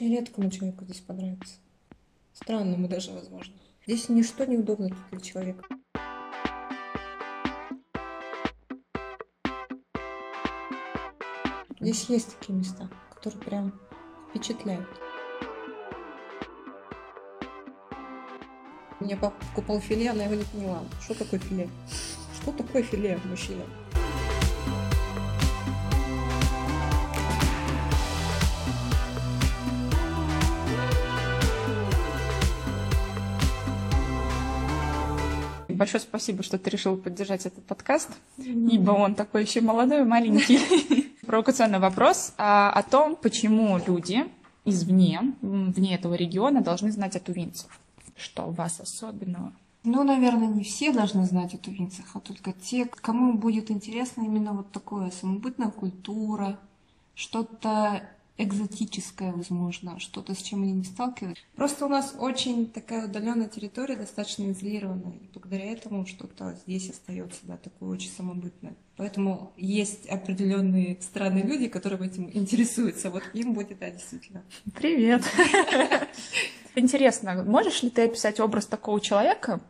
Очень редкому человеку здесь понравится. Странному даже, возможно. Здесь ничто не удобно для человека. Здесь есть такие места, которые прям впечатляют. Мне папа покупал филе, она его не поняла. Что такое филе? Что такое филе, мужчина? Большое спасибо, что ты решил поддержать этот подкаст, ибо он такой еще молодой, маленький. Провокационный вопрос а, о том, почему люди извне, вне этого региона, должны знать о тувинцах. Что у вас особенного? Ну, наверное, не все должны знать о тувинцах, а только те, кому будет интересно именно вот такое самобытная культура, что-то экзотическое, возможно, что-то, с чем они не сталкивались. Просто у нас очень такая удаленная территория, достаточно изолированная, и благодаря этому что-то здесь остается, да, такое очень самобытное. Поэтому есть определенные странные люди, которые этим интересуются. Вот им будет, да, действительно. Привет. Интересно, можешь ли ты описать образ такого человека,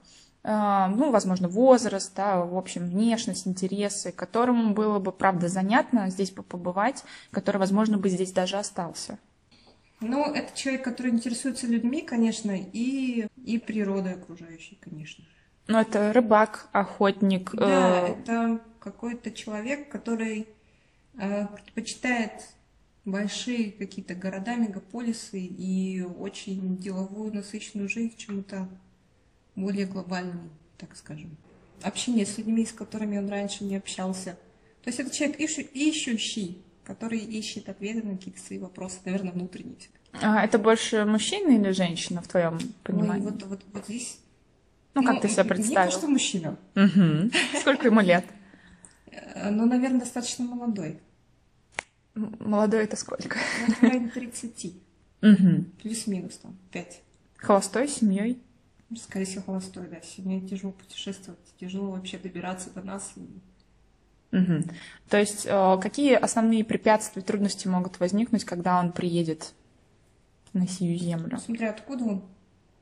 ну, возможно, возраст, да, в общем, внешность, интересы, которому было бы, правда, занятно здесь бы побывать, который, возможно, бы здесь даже остался. Ну, это человек, который интересуется людьми, конечно, и, и природой окружающей, конечно. Ну, это рыбак, охотник. Да, э... это какой-то человек, который э, предпочитает большие какие-то города, мегаполисы и очень деловую, насыщенную жизнь чему-то более глобальный, так скажем. Общение с людьми, с которыми он раньше не общался. То есть это человек ищу, ищущий, который ищет ответы на какие-то свои вопросы, наверное, внутренние. А это больше мужчина или женщина в твоем понимании? Ой, вот, вот, вот здесь. Ну, как ну, ты себя представил? Не то, что мужчина. Угу. Сколько ему лет? Э, ну, наверное, достаточно молодой. Молодой это сколько? Ну, в районе 30. Угу. Плюс-минус там, 5. Холостой, семьей? Скорее всего, холостой, да. Сегодня тяжело путешествовать, тяжело вообще добираться до нас. Угу. То есть э, какие основные препятствия, трудности могут возникнуть, когда он приедет на сию землю? Смотря откуда он.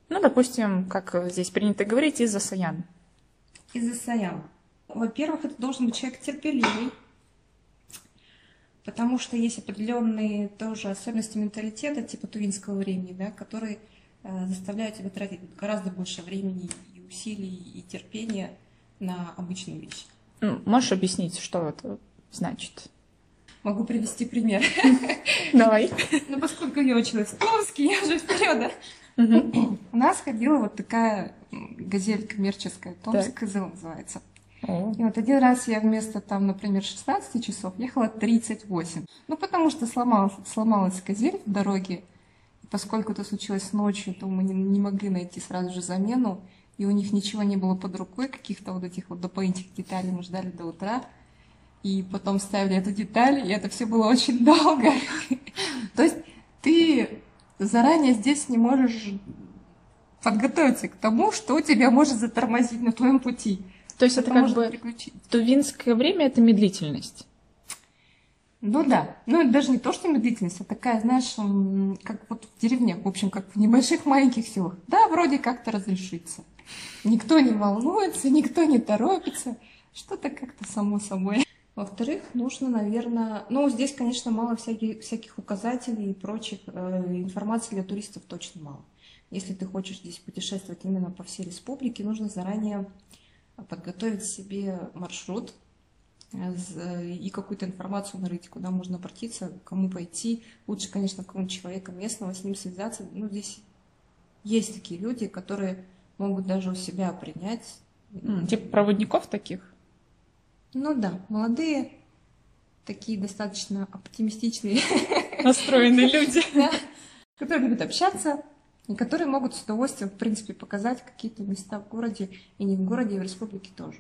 Ну, допустим, как здесь принято говорить, из-за Саян. Из-за Саян. Во-первых, это должен быть человек терпеливый, потому что есть определенные тоже особенности менталитета, типа тувинского времени, да, которые Э, заставляют тебя тратить гораздо больше времени и усилий и терпения на обычные вещи. Можешь объяснить, что это значит? Могу привести пример. Давай. Ну, поскольку я училась в Томске, я уже вперед? У нас ходила вот такая газель коммерческая, Томск КЗЛ называется. И вот один раз я вместо там, например, 16 часов ехала 38. Ну, потому что сломалась, сломалась газель в дороге, Поскольку это случилось ночью, то мы не, не могли найти сразу же замену, и у них ничего не было под рукой, каких-то вот этих вот дополнительных деталей мы ждали до утра, и потом ставили эту деталь, и это все было очень долго. То есть ты заранее здесь не можешь подготовиться к тому, что у тебя может затормозить на твоем пути. То есть это, это как бы тувинское время — это медлительность. Ну да. Ну, даже не то, что медлительность, а такая, знаешь, как вот в деревнях, в общем, как в небольших маленьких селах. Да, вроде как-то разрешится. Никто не волнуется, никто не торопится. Что-то как-то само собой. Во-вторых, нужно, наверное... Ну, здесь, конечно, мало всяких, всяких указателей и прочих. Э, информации для туристов точно мало. Если ты хочешь здесь путешествовать именно по всей республике, нужно заранее подготовить себе маршрут, и какую-то информацию нарыть, куда можно обратиться, кому пойти. Лучше, конечно, какого-нибудь человека местного, с ним связаться. Ну, здесь есть такие люди, которые могут даже у себя принять. Типа проводников таких? Ну да, молодые, такие достаточно оптимистичные. Настроенные люди. Которые любят общаться, и которые могут с удовольствием, в принципе, показать какие-то места в городе, и не в городе, и в республике тоже.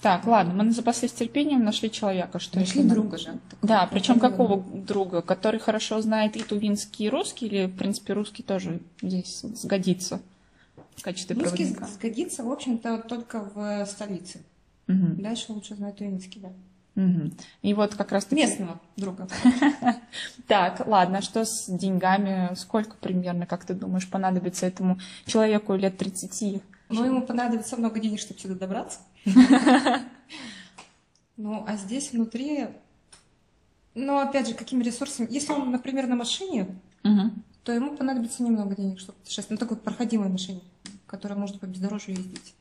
Так, ладно, мы запаслись терпением, нашли человека. Что нашли если друга же. Да, причем какого друга? Который хорошо знает и тувинский, и русский, или, в принципе, русский тоже здесь сгодится в качестве русский проводника? сгодится, в общем-то, только в столице. Угу. Дальше лучше знать тувинский, да. Мгм. И вот как раз таки... Местного друга. Так, ладно, что с деньгами? Сколько примерно, как ты думаешь, понадобится этому человеку лет 30? Ну, ему понадобится много денег, чтобы сюда добраться. Ну, а здесь внутри... Ну, опять же, какими ресурсами? Если он, например, на машине, то ему понадобится немного денег, чтобы путешествовать. Ну, такой проходимой машине, которая может по бездорожью ездить.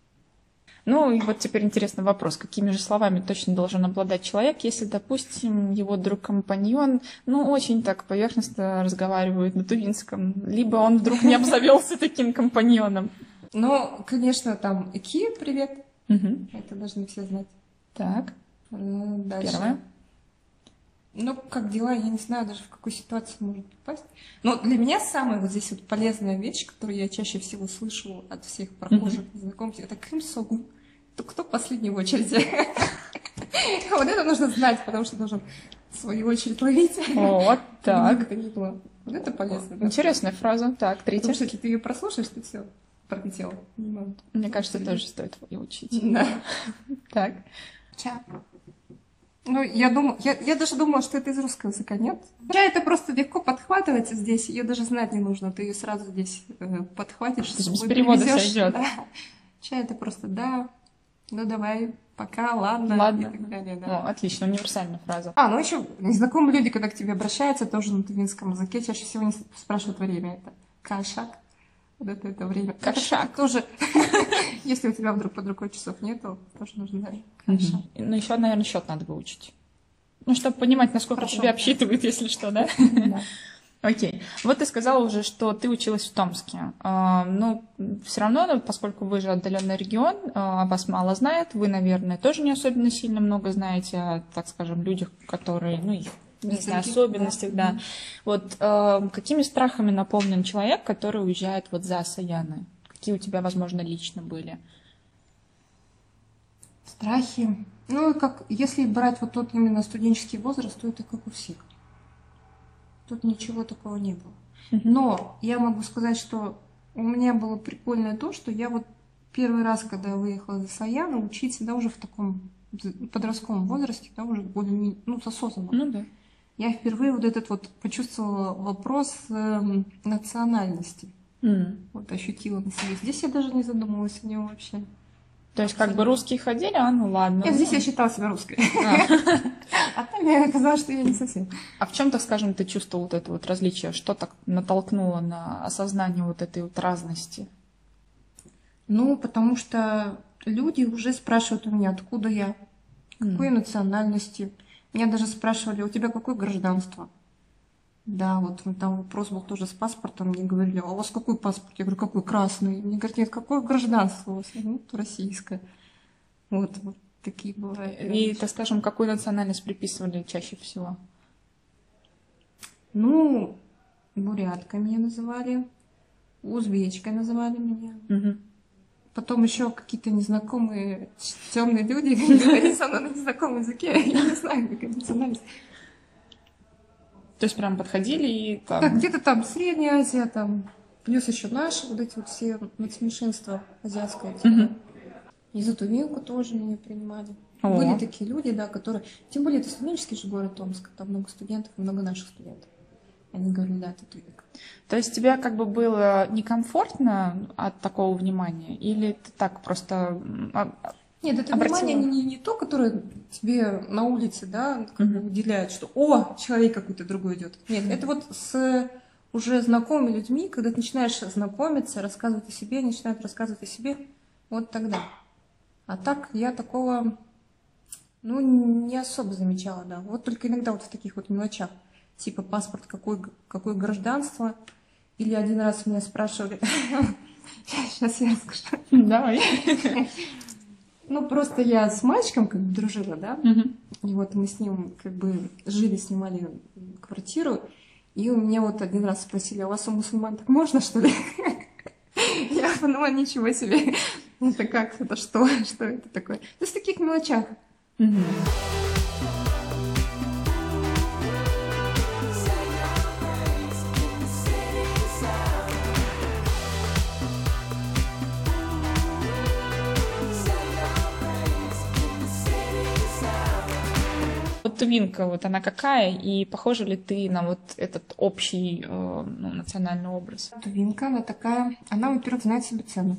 Ну и вот теперь интересный вопрос. Какими же словами точно должен обладать человек, если, допустим, его друг-компаньон, ну, очень так поверхностно разговаривает на тувинском, либо он вдруг не обзавелся таким компаньоном? Но, конечно, там ИКИ, привет, Мгм. это должны все знать. Так, Ну, Дальше. первое. Ну, как дела, я не знаю даже, в какую ситуацию может попасть. Но для меня самая вот здесь вот полезная вещь, которую я чаще всего слышу от всех прохожих, знакомых, это Ким Согу. То кто в последней очереди? Вот это нужно знать, потому что должен свою очередь ловить. Вот так. То. Вот это полезно. Интересная фраза. Так, Потому третья. что если ты ее прослушаешь, ты все пролетел. Не могу. Мне кажется, тоже стоит ее учить. Да. Так. Ча. Ну, я думаю, я, я даже думала, что это из русского языка, нет? Ча это просто легко подхватывается здесь, ее даже знать не нужно, ты ее сразу здесь э, подхватишь. С без перевода сойдёт. Да. Ча это просто да, ну давай, пока, ладно, Ладно. и так далее, О, да. отлично, универсальная фраза. А, ну еще незнакомые люди, когда к тебе обращаются, тоже на тувинском языке, чаще всего не спрашивают время. Это кашак. Вот это, это время. Это Кашак. тоже, если у тебя вдруг под рукой часов нету, тоже нужно. Мгм. Ну, еще, наверное, счет надо выучить. Ну, чтобы понимать, насколько Хорошо. тебя обсчитывают, если что, да? Да. Окей. Вот ты сказала уже, что ты училась в Томске. А, ну, все равно, ну, поскольку вы же отдаленный регион, а, о вас мало знает, вы, наверное, тоже не особенно сильно много знаете о, так скажем, людях, которые, ну, их не знаю, особенностях, да. да. Вот а, какими страхами наполнен человек, который уезжает вот за Саяны? Какие у тебя, возможно, лично были? Страхи. Ну, как если брать вот тот именно студенческий возраст, то это как у всех. Тут ничего такого не было. Но я могу сказать, что у меня было прикольное то, что я вот первый раз, когда я выехала за Саяна, учиться, да, уже в таком подростковом возрасте, да, уже более ну, с осознанным. Ну да. Я впервые вот этот вот почувствовала вопрос эм, национальности. М. Вот ощутила на себе. Здесь я даже не задумывалась о нем вообще. То есть как бы русские ходили, а ну ладно. Нет, здесь я считала себя русской. А. А там мне оказалось, что я не совсем. А в чем, так скажем, ты чувствовал вот это вот различие? Что так натолкнуло на осознание вот этой вот разности? Ну, потому что люди уже спрашивают у меня, откуда я, какой национальности. Меня даже спрашивали, у тебя какое гражданство? Да, вот там вопрос был тоже с паспортом. Мне говорили, а у вас какой паспорт? Я говорю, какой красный? Мне говорят, нет, какое гражданство у вас? Ну, российское. Вот, вот такие бывают. И, так скажем, какую национальность приписывали чаще всего? Ну, буряткой меня называли, узбечкой называли меня. Мгм. Потом еще какие-то незнакомые темные люди говорили со мной на незнакомом языке. Я не знаю, какая национальность. То есть прям подходили и там... Так, где-то там Средняя Азия, там, плюс еще наши, вот эти вот все нацменьшинства азиатское. типа. Мгм. И за Тувинку тоже меня принимали. О. Были такие люди, да, которые... Тем более, это студенческий же город Томск, там много студентов, много наших студентов. Они говорили, да, это Тувинка. То есть тебе как бы было некомфортно от такого внимания? Или ты так просто... а- Нет, это Обратила. внимание не, не то, которое тебе на улице, да, как бы уделяют, что «О, человек какой-то другой идет». Нет, это вот с уже знакомыми людьми, когда ты начинаешь знакомиться, рассказывать о себе, они начинают рассказывать о себе, вот тогда. А так я такого, ну, не особо замечала, да. Вот только иногда вот в таких вот мелочах, типа паспорт, какой, какое гражданство, или один раз меня спрашивали, сейчас я расскажу. Давай. Ну, просто я с мальчиком как бы дружила, да, и вот мы с ним как бы жили, снимали квартиру, и у меня вот один раз спросили, а у вас у мусульман так можно, что ли? Я подумала, ничего себе, это как, это что, что это такое? То есть в таких мелочах. Мгм. Тувинка, вот она какая, и похожа ли ты на вот этот общий э, ну, национальный образ? Тувинка, она такая, она, во-первых, знает себе цену.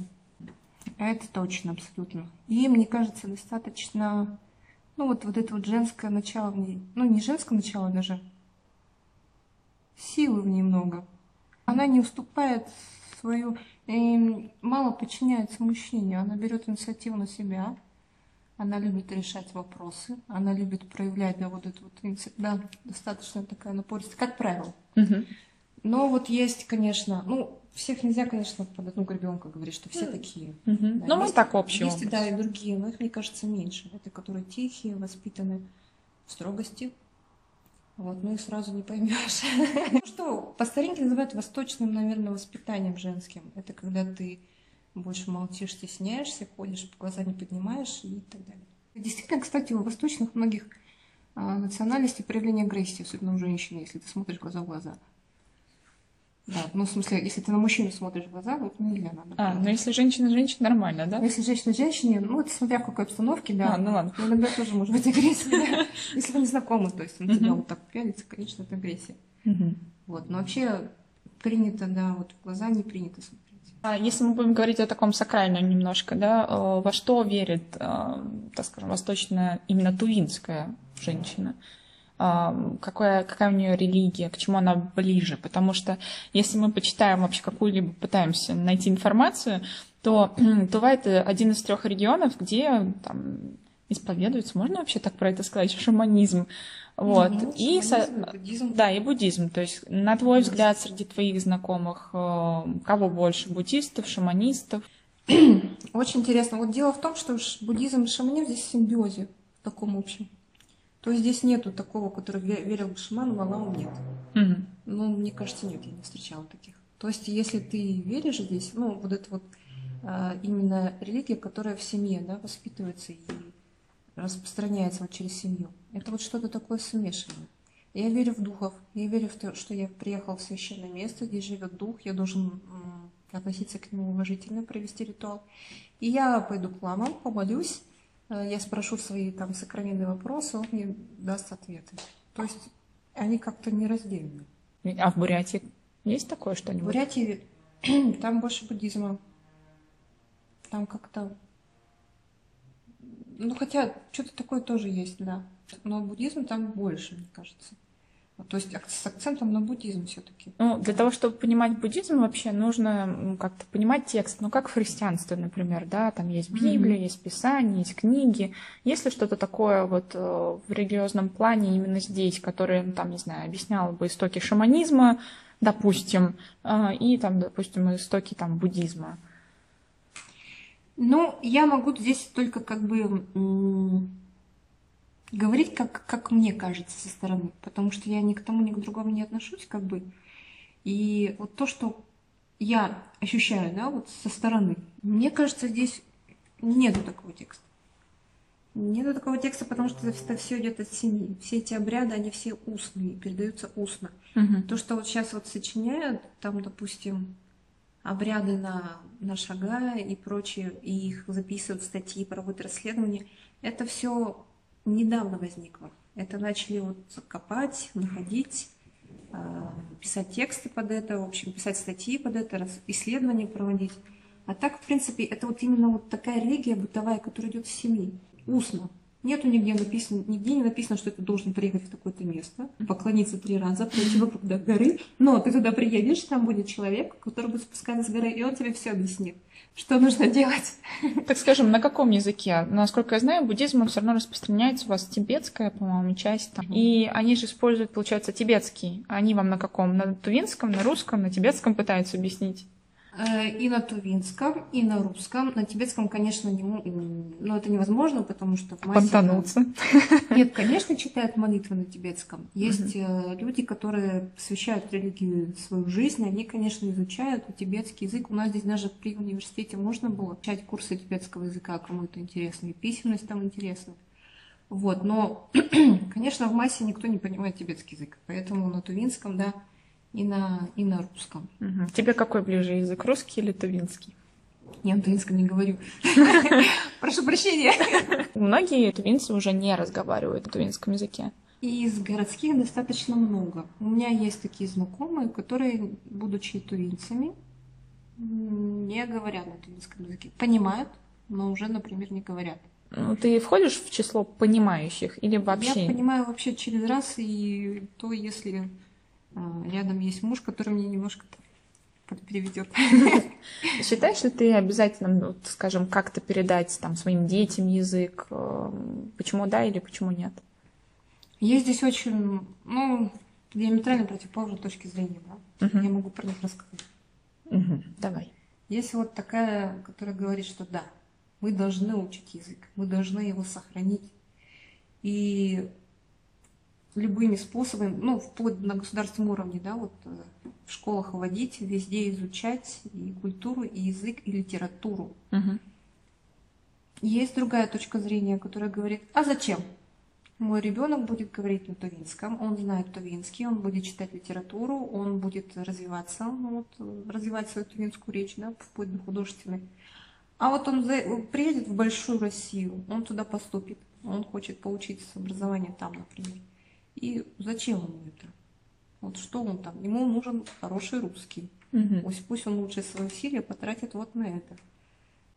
Это точно, абсолютно. И, мне кажется, достаточно, ну, вот, вот это вот женское начало в ней, ну, не женское начало даже, силы в ней много. Она не уступает свою, и мало подчиняется мужчине, она берет инициативу на себя, она любит решать вопросы, она любит проявлять, да, вот эту вот, да, достаточно такая напористая, как правило. Мгм. Но вот есть, конечно, ну, всех нельзя, конечно, под одну гребенку говорить, что все такие. Мгм. Да, Ну, мы есть- так общий Есть, да, и другие, но их, мне кажется, меньше. Это которые тихие, воспитаны в строгости. Вот, ну и сразу не поймешь. Ну что, по старинке называют восточным, наверное, воспитанием женским. Это когда ты больше молчишь, стесняешься, ходишь, глаза не поднимаешь и так далее. Действительно, кстати, у восточных многих а, национальностей проявление агрессии, особенно у женщины, если ты смотришь глаза в глаза. Да, ну, в смысле, если ты на мужчину смотришь в глаза, вот нельзя надо. А, ну если женщина женщина, нормально, да? Но Если женщина женщине, ну, это смотря в какой обстановке, да. А, ну ладно. Но Иногда тоже может быть агрессия. Если вы не знакомы, то есть на тебя вот так пялится, конечно, это агрессия. Вот, но вообще принято, да, вот в глаза не принято смотреть. А если мы будем говорить о таком сакральном немножко, да, э, во что верит, э, так скажем, восточная, именно тувинская женщина? А, Какая, какая у нее религия, к чему она ближе? Потому что если мы почитаем вообще какую-либо, пытаемся найти информацию, то Тува — это один из трех регионов, где там исповедуется, можно вообще так про это сказать, шаманизм. Вот. Ну, и со- буддизм. да, и буддизм. То есть, на твой взгляд, среди твоих знакомых, э, кого больше? Буддистов, шаманистов? Очень интересно. Вот дело в том, что буддизм и шаманизм здесь в симбиозе, в таком общем. То есть здесь нету такого, который ве- верил бы шаману, а Аллаху нет. Мгм. Ну, мне кажется, нет, я не встречала таких. То есть, если ты веришь здесь, ну, вот это вот а, именно религия, которая в семье, да, воспитывается и распространяется вот через семью. Это вот что-то такое смешанное. Я верю в духов, я верю в то, что я приехал в священное место, где живет дух, я должен относиться к нему уважительно, провести ритуал. И я пойду к ламам, помолюсь, э, я спрошу свои там сокровенные вопросы, он мне даст ответы. То есть они как-то нераздельны. А в Бурятии есть такое В что-нибудь? Бурятии там больше буддизма. Там как-то... Ну, хотя что-то такое тоже есть, да. Но буддизм там больше, мне кажется. То есть с акцентом на буддизм все-таки. Ну, для того, чтобы понимать буддизм, вообще нужно как-то понимать текст. Ну, как в христианстве, например, да, там есть Библия, Мгм. есть Писание, есть книги. Есть ли что-то такое вот э, в религиозном плане именно здесь, которое, ну, там, не знаю, объясняло бы истоки шаманизма, допустим, э, и там, допустим, истоки там буддизма? Ну, я могу здесь только как бы говорить, как, как мне кажется со стороны, потому что я ни к тому, ни к другому не отношусь, как бы. И вот то, что я ощущаю, да, вот со стороны, мне кажется, здесь нету такого текста. Нету такого текста, потому что это все идет от семьи. Все эти обряды, они все устные, передаются устно. То, что вот сейчас вот сочиняют, там, допустим, обряды на, на шага и прочее, и их записывают в статьи, проводят расследования, это все недавно возникло. Это начали вот копать, находить, а, писать тексты под это, в общем, писать статьи под это, исследования проводить. А так, в принципе, это вот именно вот такая религия бытовая, которая идет с семьи, устно. Нету нигде написано, нигде не написано, что ты должен приехать в такое-то место, поклониться три раза, пройти вокруг горы, но ты туда приедешь, там будет человек, который будет спускаться с горы, и он тебе все объяснит, что нужно делать. Так скажем, на каком языке? Насколько я знаю, буддизм он все равно распространяется у вас тибетская, по-моему, часть там. И они же используют, получается, тибетский. Они вам на каком? На тувинском, на русском, на тибетском пытаются объяснить? Э, И на тувинском, и на русском. На тибетском, конечно, не, м, ну, это невозможно, потому что. Понтануться. Нет, конечно, читают молитвы на тибетском. Есть э, люди, которые посвящают религию свою жизнь, они, конечно, изучают тибетский язык. У нас здесь даже при университете можно было начать курсы тибетского языка, кому это интересно, и письменность там интересна. Вот, но, конечно, в массе никто не понимает тибетский язык, поэтому на тувинском, да, и на, и на русском. Мгм. Тебе какой ближе язык, русский или тувинский? Я на тувинском не говорю. Прошу прощения. Многие тувинцы уже не разговаривают на тувинском языке. Из городских достаточно много. У меня есть такие знакомые, которые, будучи тувинцами, не говорят на тувинском языке. Понимают, но уже, например, не говорят. Ну, ты входишь в число понимающих или вообще? Я понимаю вообще через раз, и то, если рядом есть муж, который мне немножко переведет. Считаешь ли ты обязательно, вот, скажем, как-то передать там своим детям язык? Эм, почему да или почему нет? Есть здесь очень, ну, диаметрально противоположные точки зрения, да? Угу. Я могу про них рассказать. Угу. Давай. Есть вот такая, которая говорит, что да, мы должны учить язык, мы должны его сохранить. И любыми способами, ну, вплоть на государственном уровне, да, вот э, в школах вводить, везде изучать и культуру, и язык, и литературу. Угу. Есть другая точка зрения, которая говорит, а зачем? Мой ребенок будет говорить на тувинском, он знает тувинский, он будет читать литературу, он будет развиваться, ну, вот, развивать свою тувинскую речь, да, вплоть до художественной. А вот он приедет в большую Россию, он туда поступит, он хочет получить образование там, например. И зачем ему это? Вот что он там? Ему нужен хороший русский. Угу. Пусть, пусть он лучше свои усилия потратит вот на это.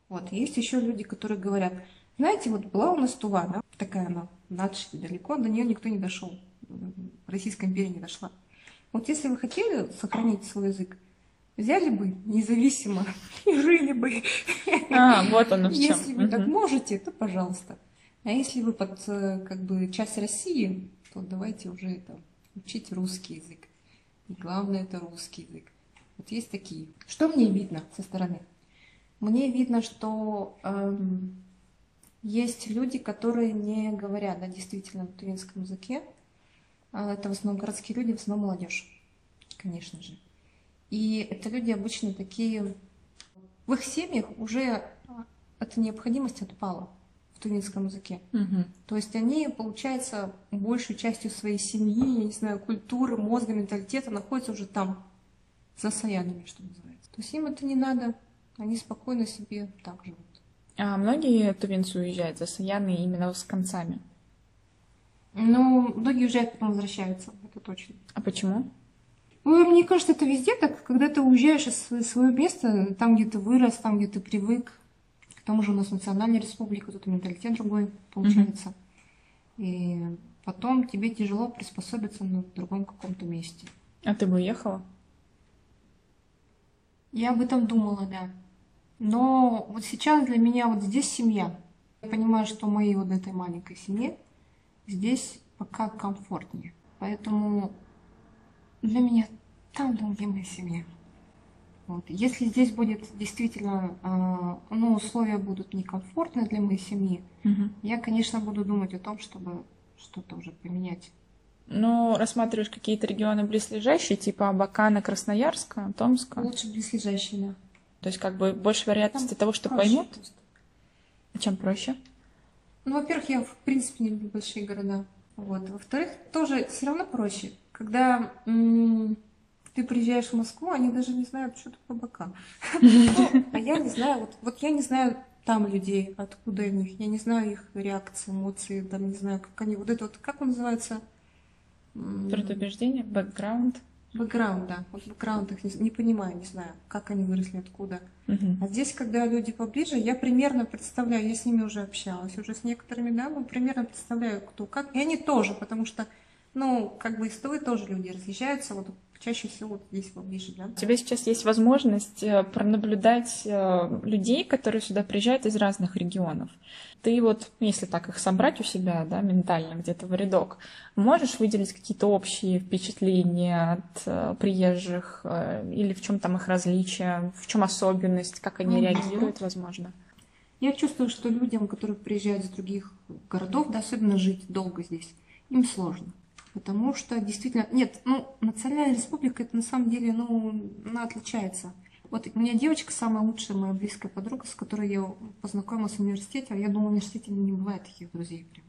Вот. Есть еще люди, которые говорят, знаете, вот была у нас Тува, да, такая она, надши далеко, до нее никто не дошел. Российская империя не дошла. Вот если вы хотели сохранить свой язык, взяли бы независимо и жили бы. А, вот оно в чем. Если вы угу. так можете, то пожалуйста. А если вы под э, как бы часть России, то давайте уже это учить русский язык. И главное это русский язык. Вот есть такие. Что мне видно со стороны? Мне видно, что эм, есть люди, которые не говорят да, действительно на тувинском языке. А это в основном городские люди, в основном молодежь, конечно же. И это люди обычно такие... В их семьях уже эта необходимость отпала в тувинском языке. Угу. То есть они, получается, большей частью своей семьи, я не знаю, культуры, мозга, менталитета находятся уже там, за саянами, что называется. То есть им это не надо, они спокойно себе так живут. А многие тувинцы уезжают за Саяны именно с концами? Ну, многие уезжают, потом возвращаются, это точно. А почему? Ну, мне кажется, это везде так, когда ты уезжаешь из своего места, там, где ты вырос, там, где ты привык. Тому же у нас национальная республика, тут менталитет другой получается. Mm-hmm. И потом тебе тяжело приспособиться на другом каком-то месте. А ты бы уехала? Я об этом думала, да. Но вот сейчас для меня вот здесь семья. Я понимаю, что моей вот этой маленькой семье здесь пока комфортнее. Поэтому для меня там где моя семья. Вот. Если здесь будет действительно, э, ну, условия будут некомфортные для моей семьи, угу. я, конечно, буду думать о том, чтобы что-то уже поменять. Ну, рассматриваешь какие-то регионы близлежащие, типа Абакана, Красноярска, Томска? Лучше близлежащие, да. То есть как бы больше вероятности Там того, что поймут? Просто. А чем проще? Ну, во-первых, я в принципе не люблю большие города. Вот. Во-вторых, тоже все равно проще. Когда м- ты приезжаешь в Москву, они даже не знают, что такое бока. Ну, а я не знаю, вот, вот я не знаю там людей, откуда у них, я не знаю их реакции, эмоции, там не знаю, как они, вот это вот, как он называется? Предубеждение, бэкграунд бэкграунд, да. Вот бэкграунд их не, не понимаю, не знаю, как они выросли, откуда. Uh-huh. А здесь, когда люди поближе, я примерно представляю, я с ними уже общалась, уже с некоторыми, да, мы примерно представляю, кто как. И они тоже, потому что, ну, как бы из ТВ тоже люди разъезжаются, вот чаще всего здесь поближе, да. У тебя сейчас есть возможность э, пронаблюдать э, людей, которые сюда приезжают из разных регионов. Ты вот, если так их собрать у себя, да, ментально где-то в рядок, можешь выделить какие-то общие впечатления от э, приезжих или в чем там их различия, в чем особенность, как они mm-hmm. реагируют, возможно? Я чувствую, что людям, которые приезжают из других городов, да, особенно жить долго здесь, им сложно потому что действительно, нет, ну, национальная республика, это на самом деле, ну, она отличается. Вот у меня девочка самая лучшая, моя близкая подруга, с которой я познакомилась в университете, а я думала, в университете не бывает таких друзей прям.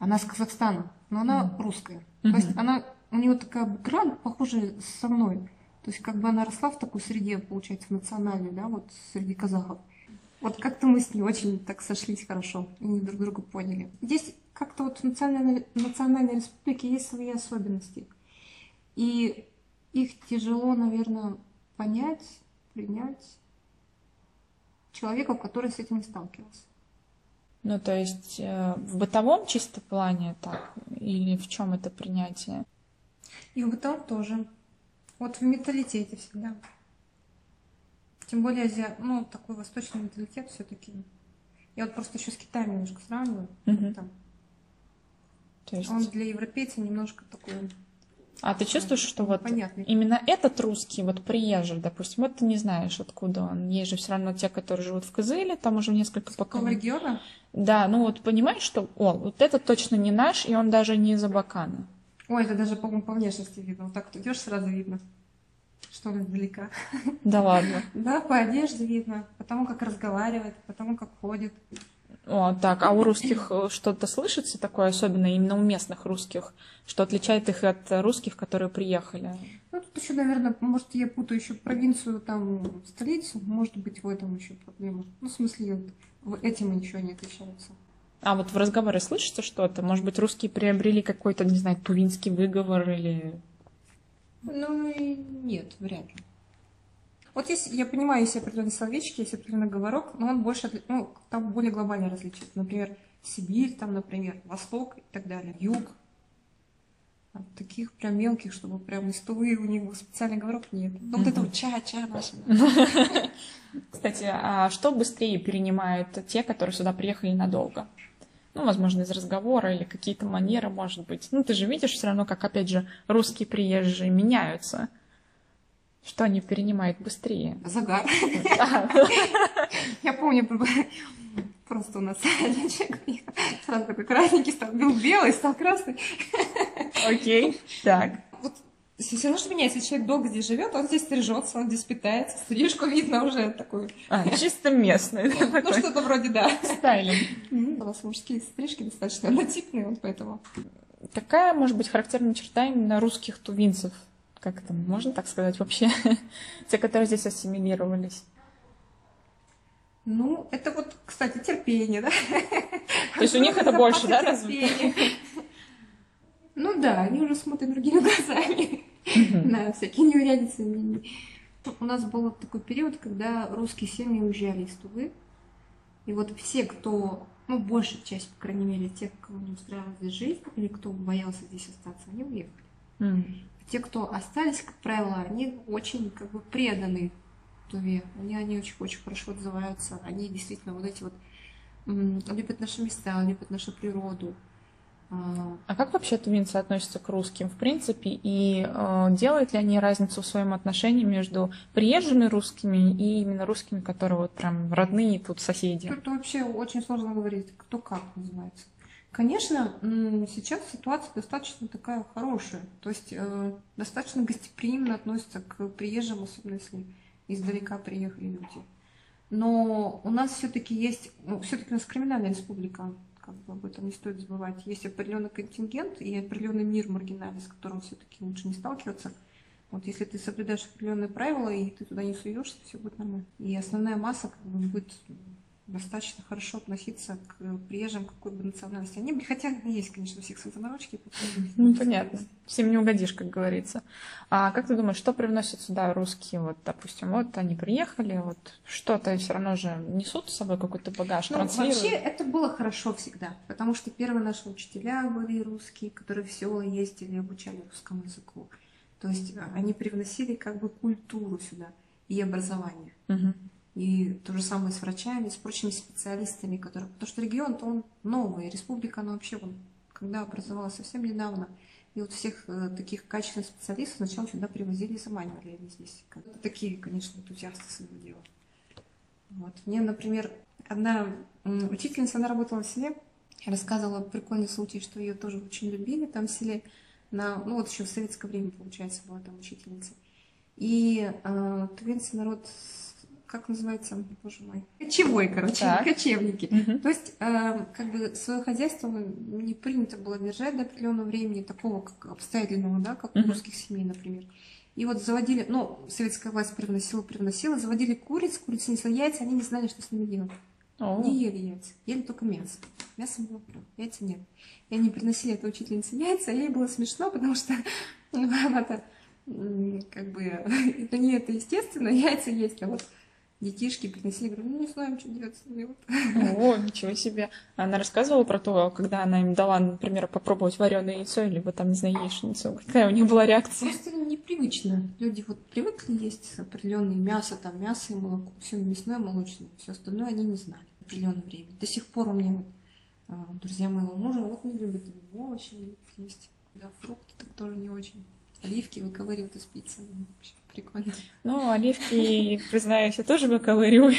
Она с Казахстана, но она mm-hmm. русская. Mm-hmm. То есть она, у нее такая бэкграунд, похожая со мной. То есть как бы она росла в такой среде, получается, национальной, да, вот среди казахов. Вот как-то мы с ней очень так сошлись хорошо и друг друга поняли. Здесь как-то вот в национальной, национальной республике есть свои особенности. И их тяжело, наверное, понять, принять человеку, который с этим не сталкивался. Ну, то есть э, в бытовом чисто плане так? Или в чем это принятие? И в бытовом тоже. Вот в менталитете всегда. Тем более, ну, такой восточный менталитет все-таки. Я вот просто еще с Китаем немножко сравниваю. Мгм. Там. То есть... Он для европейца немножко такой А ты чувствуешь, что вот понятный. именно этот русский, вот приезжий, допустим, вот ты не знаешь, откуда он. Есть же все равно те, которые живут в Кызыле, там уже несколько поколений. региона? Да, ну вот понимаешь, что, о, вот это точно не наш, и он даже не из Абакана. Ой, это даже, по-моему, по внешности видно. Вот так вот идешь, сразу видно, что он издалека. Да ладно. Да, по одежде видно, по тому, как разговаривает, по тому, как ходит. О, так, а у русских э, что-то слышится такое, особенно именно у местных русских, что отличает их от русских, которые приехали? Ну, тут еще, наверное, может, я путаю еще провинцию, там, столицу. Может быть, в этом еще проблема. Ну, в смысле, этим ничего не отличается. А вот в разговоре слышится что-то? Может быть, русские приобрели какой-то, не знаю, тувинский выговор или... Ну, нет, вряд ли. Вот есть, я понимаю, есть определенные словечки, есть определенный говорок, но он больше, ну, там более глобально различит. Например, Сибирь, там, например, Восток и так далее, Юг. А таких прям мелких, чтобы прям из Тувы у них специальный говорок, нет. Ну, вот это вот ча-ча наше. Кстати, а что быстрее перенимают те, которые сюда приехали надолго? Ну, возможно, из разговора или какие-то манеры, может быть. Ну, ты же видишь все равно, как, опять же, русские приезжие меняются. Что они перенимают быстрее? Загар. Я помню, просто у нас один человек сразу такой красненький стал, был белый, стал красный. Окей. Так. Вот все равно, что меняется, если человек долго здесь живет, он здесь стрижется, он здесь питается, стрижку видно уже такой, А, чисто местный. ну что-то вроде, да. Стайлинг. У нас мужские стрижки достаточно однотипные, вот поэтому. Какая может быть характерная черта именно русских тувинцев? Как это можно так сказать вообще? Те, которые здесь ассимилировались. Ну, это вот, кстати, терпение, да? То есть у них это больше, да? Терпение. Ну да, они уже смотрят другими глазами на всякие неурядицы. У нас был такой период, когда русские семьи уезжали из Тувы. И вот все, кто, ну, большая часть, по крайней мере, тех, кого не устраивала здесь жизнь, или кто боялся здесь остаться, они уехали. Те, кто остались, как правило, они очень как бы преданы Туве. Они, они очень, очень хорошо отзываются. Они действительно вот эти вот любят наши места, любят нашу природу. А, А как вообще тувинцы относятся к русским, в принципе, и э, делают ли они разницу в своем отношении между приезжими русскими и именно русскими, которые вот прям родные тут соседи? Тут вообще очень сложно говорить, кто как называется. Конечно, сейчас ситуация достаточно такая хорошая. То есть э, достаточно гостеприимно относятся к приезжим, особенно если издалека приехали люди. Но у нас все-таки есть, ну, все-таки у нас криминальная республика, как бы об этом не стоит забывать. Есть определенный контингент и определенный мир маргинальный, с которым все-таки лучше не сталкиваться. Вот если ты соблюдаешь определенные правила и ты туда не суешься, все будет нормально. И основная масса как бы будет достаточно хорошо относиться к приезжим какой бы национальности они были. Хотя есть, конечно, у всех свои заморочки. Ну, понятно. Всем не угодишь, как говорится. А как ты думаешь, что привносят сюда русские? Вот, допустим, вот они приехали, вот что-то все равно же несут с собой какой-то багаж, Ну, вообще это было хорошо всегда, потому что первые наши учителя были русские, которые в села ездили, обучали русскому языку. То есть а, они привносили как бы культуру сюда и образование. Мгм. И то же самое с врачами, с прочими специалистами, которые... Потому что регион-то он новый, республика, она вообще вон, когда образовалась совсем недавно. И вот всех э, таких качественных специалистов сначала сюда привозили и заманивали они здесь. Как- Такие, конечно, энтузиасты своего дела. Вот. Мне, например, одна учительница, она работала в селе, рассказывала прикольный случай, что ее тоже очень любили там в селе. На, ну вот еще в советское время, получается, была там учительница. И э, тувинцы народ, как называется, боже мой, кочевой, короче, Так. кочевники. Мгм. То есть, э, как бы свое хозяйство не принято было держать до определенного времени, такого как обстоятельного, да, как у Мгм. русских семей, например. И вот заводили, ну, советская власть привносила, привносила, заводили куриц, курица несла яйца, они не знали, что с ними делать. О. Не ели яйца, ели только мясо. Мясо было прям, яйца нет. И они приносили этой учительнице яйца, а ей было смешно, потому что ну, она-то как бы, для нее это естественно, яйца есть, а вот детишки принесли, говорю, ну не знаем, что делать ними. Вот. О, ничего себе. Она рассказывала про то, когда она им дала, например, попробовать вареное яйцо, или вот там, не знаю, яичницу. Какая у них была реакция? Просто непривычно. Люди вот привыкли есть определенные мясо, там мясо и молоко, все мясное, молочное, все остальное они не знали в определенное время. До сих пор у меня вот а, друзья моего мужа вот не любят овощи есть. Да, фрукты так тоже не очень. Оливки выковыривают из пиццы. Вообще прикольно. Ну, оливки, признаюсь, я тоже выковыриваю.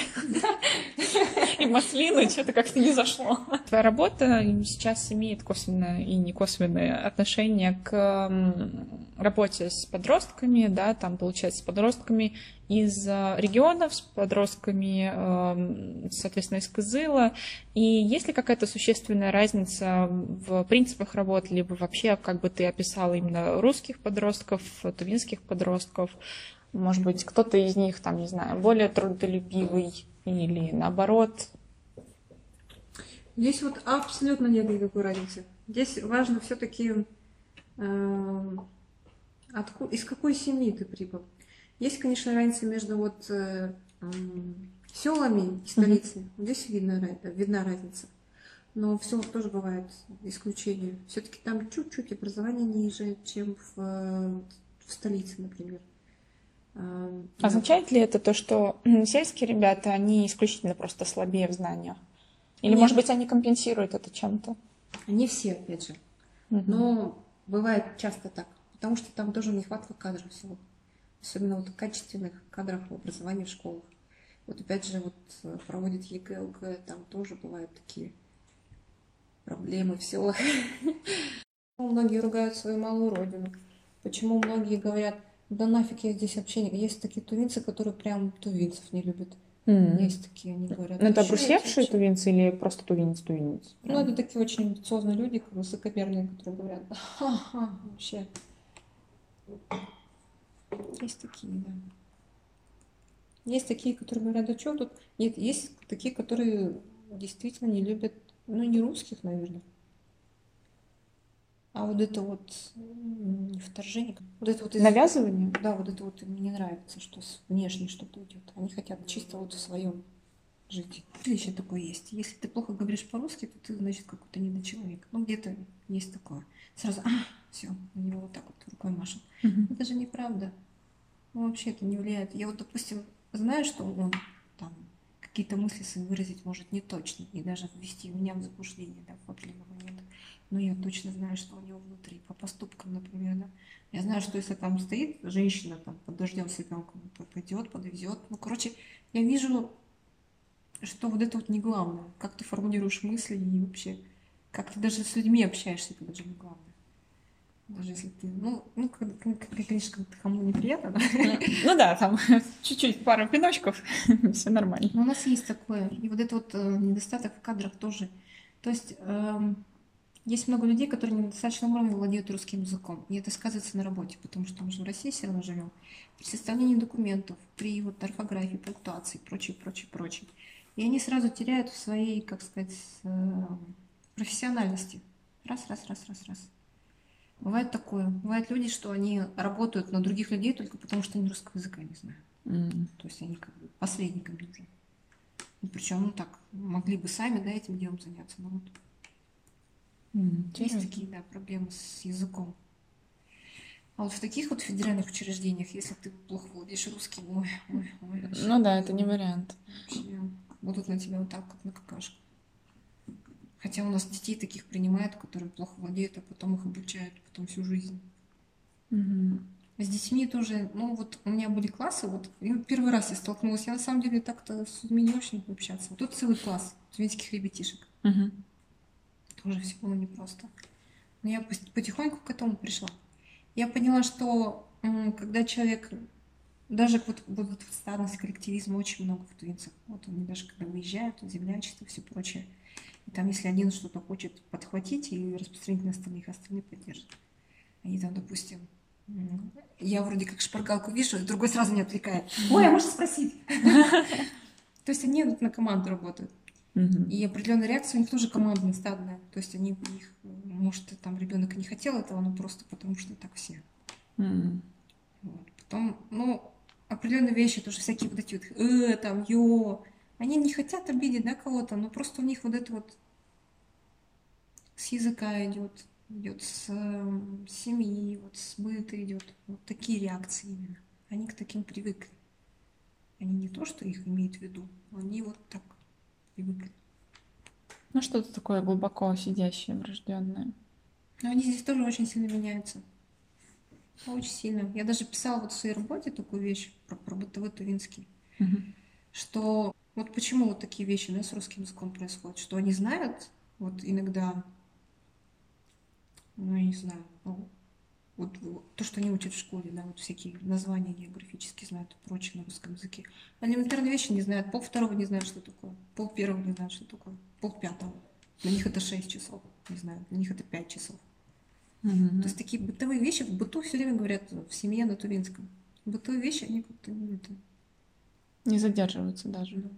И маслины что-то как-то не зашло. Твоя работа сейчас имеет косвенное и не косвенное отношение к работе с подростками, да, там, получается, с подростками из э, регионов, с подростками, эм, соответственно, из Кызыла. И есть ли какая-то существенная разница в принципах работы, либо вообще, как бы ты описала именно русских подростков, тувинских подростков? Может быть, кто-то из них, там, не знаю, более трудолюбивый или наоборот? Здесь вот абсолютно нет никакой разницы. Здесь важно все-таки из какой семьи ты прибыл. Есть, конечно, разница между вот э, селами и столицей. Mm-hmm. Здесь видно, видна разница. Но в селах тоже бывают исключения. Все-таки там чуть-чуть образование ниже, чем в, в столице, например. А, Означает ли это то, что сельские ребята, они исключительно просто слабее в знаниях? Или, Нет. может быть, они компенсируют это чем-то? Не все, опять же. Угу. Но бывает часто так. Потому что там тоже нехватка кадров всего. Особенно вот качественных кадров в образовании в школах. Вот опять же, вот э, проводит ЕГЭ, ОГЭ, там тоже бывают такие проблемы в селах. Многие ругают свою малую родину. Почему многие говорят, да нафиг я здесь вообще не... Есть такие тувинцы, которые прям тувинцев не любят. Mm. Есть такие, они говорят. Ну, это обрусевшие тувинцы или просто тувинец-тувинец? Ну, это такие очень амбициозные люди, высокомерные, которые говорят, ха-ха, вообще. Есть такие, да. Есть такие, которые говорят, да что тут? Нет, есть такие, которые действительно не любят, ну, не русских, наверное. А вот это вот вторжение, вот это вот... Из... Навязывание? Да, вот это вот мне не нравится, что внешне что-то идет. Они хотят чисто вот в своем жить. Еще такое есть. Если ты плохо говоришь по-русски, то ты, значит, какой-то недочеловек. Ну, где-то есть такое. Сразу, а, все, на него вот так вот рукой машет. Mm-hmm. Это же неправда. Ну, вообще это не влияет. Я вот, допустим, знаю, что он там какие-то мысли свои выразить может не точно, и даже ввести меня в заблуждение, да, в определенный момент. Но я точно знаю, что у него внутри, по поступкам, например, да. Я знаю, что если там стоит женщина там под дождем с ребенком, пойдет, подвезет. Ну, короче, я вижу, что вот это вот не главное. Как ты формулируешь мысли и вообще, как ты даже с людьми общаешься, это даже не главное. Даже если ты, ну, ну конечно, кому неприятно, да? Ну да, там чуть-чуть пару пиночков, все нормально. Но у нас есть такое. И вот этот вот э, недостаток в кадрах тоже. То есть э, есть много людей, которые недостаточно уровне владеют русским языком. И это сказывается на работе, потому что мы же в России все равно живем. При составлении документов, при вот орфографии, пунктуации, прочее, прочее, прочее. И они сразу теряют в своей, как сказать, э, профессиональности. Раз, раз, раз, раз, раз. Бывает такое. Бывают люди, что они работают на других людей только потому, что они русского языка не знают. Mm. То есть они как бы посредниками нужны. И причем, ну так, могли бы сами, да, этим делом заняться, но вот mm. есть такие, да, проблемы с языком. А вот в таких вот федеральных учреждениях, если ты плохо владеешь русским, ой, ой, ой. Ну да, это не вариант. Вообще, будут на тебя вот так, как на какашку. Хотя у нас детей таких принимают, которые плохо владеют, а потом их обучают потом всю жизнь. Угу. С детьми тоже, ну вот у меня были классы, вот первый раз я столкнулась, я на самом деле так-то с людьми не очень общаться. Вот тут целый класс тюменских ребятишек. Угу. Тоже все было непросто. Но я потихоньку к этому пришла. Я поняла, что когда человек, даже вот, вот старость, коллективизма очень много в Твинцах. Вот они даже когда выезжают, землячество, все прочее. И там, если один что-то хочет подхватить и распространить на остальных, остальные поддержат. Они там, допустим, я вроде как шпаргалку вижу, другой сразу не отвлекает. Ой, а можно спросить? То есть они на команду работают. И определенная реакция у них тоже командная, стадная. То есть они их, может, там ребенок не хотел этого, но просто потому что так все. Потом, ну, определенные вещи, тоже всякие вот эти вот, э, там, ё, они не хотят обидеть, да, кого-то, но просто у них вот это вот с языка идет, идет с эм, семьи, вот с быта идет, вот такие реакции именно. Они к таким привыкли. Они не то, что их имеют в виду, они вот так привыкли. Ну, что-то такое глубоко сидящее, врожденное. Но они здесь тоже очень сильно меняются. Очень сильно. Я даже писала вот в своей работе такую вещь про, про бытовой тувинский. Мгм. что вот почему вот такие вещи да, с русским языком происходят, что они знают вот иногда, ну, я не знаю, ну, вот, вот то, что они учат в школе, да, вот всякие названия географические знают и прочее на русском языке. Элементарные вещи не знают, пол второго не знают, что такое, пол первого не знают, что такое, пол пятого. Для них это 6 часов, не знаю, для них это 5 часов. Мгм. То есть такие бытовые вещи в быту все время говорят в семье на Тувинском. Бытовые вещи, они как-то ну, это, Не задерживаются даже. ну,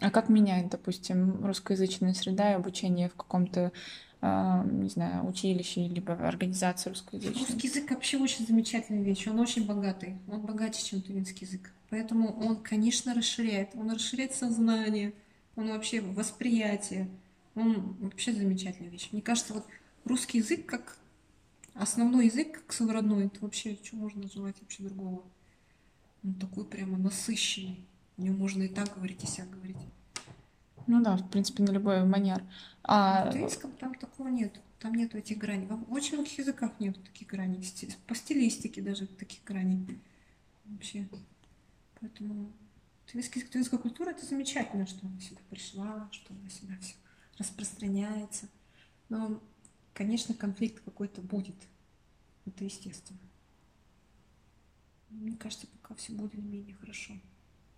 А как меняет, допустим, русскоязычная среда и обучение в каком-то, а, не знаю, училище, либо организации русскоязычной? Русский язык вообще очень замечательная вещь, он очень богатый, он богаче, чем тувинский язык. Поэтому он, конечно, расширяет, он расширяет сознание, он вообще восприятие, он вообще замечательная вещь. Мне кажется, вот русский язык как основной язык, как свой родной, это вообще, что можно желать вообще другого? Он такой прямо насыщенный, в нем можно и так говорить, и сяк говорить. Ну да, в принципе, на любой манер. А В тувинском там такого нет. Там нету этих граней. В очень многих языках нету таких граней. По стилистике даже таких граней. Вообще. Поэтому язык, тувинская культура это замечательно, что она сюда пришла, что она сюда все распространяется. Но, конечно, конфликт какой-то будет. Это естественно. Мне кажется, пока все более-менее хорошо.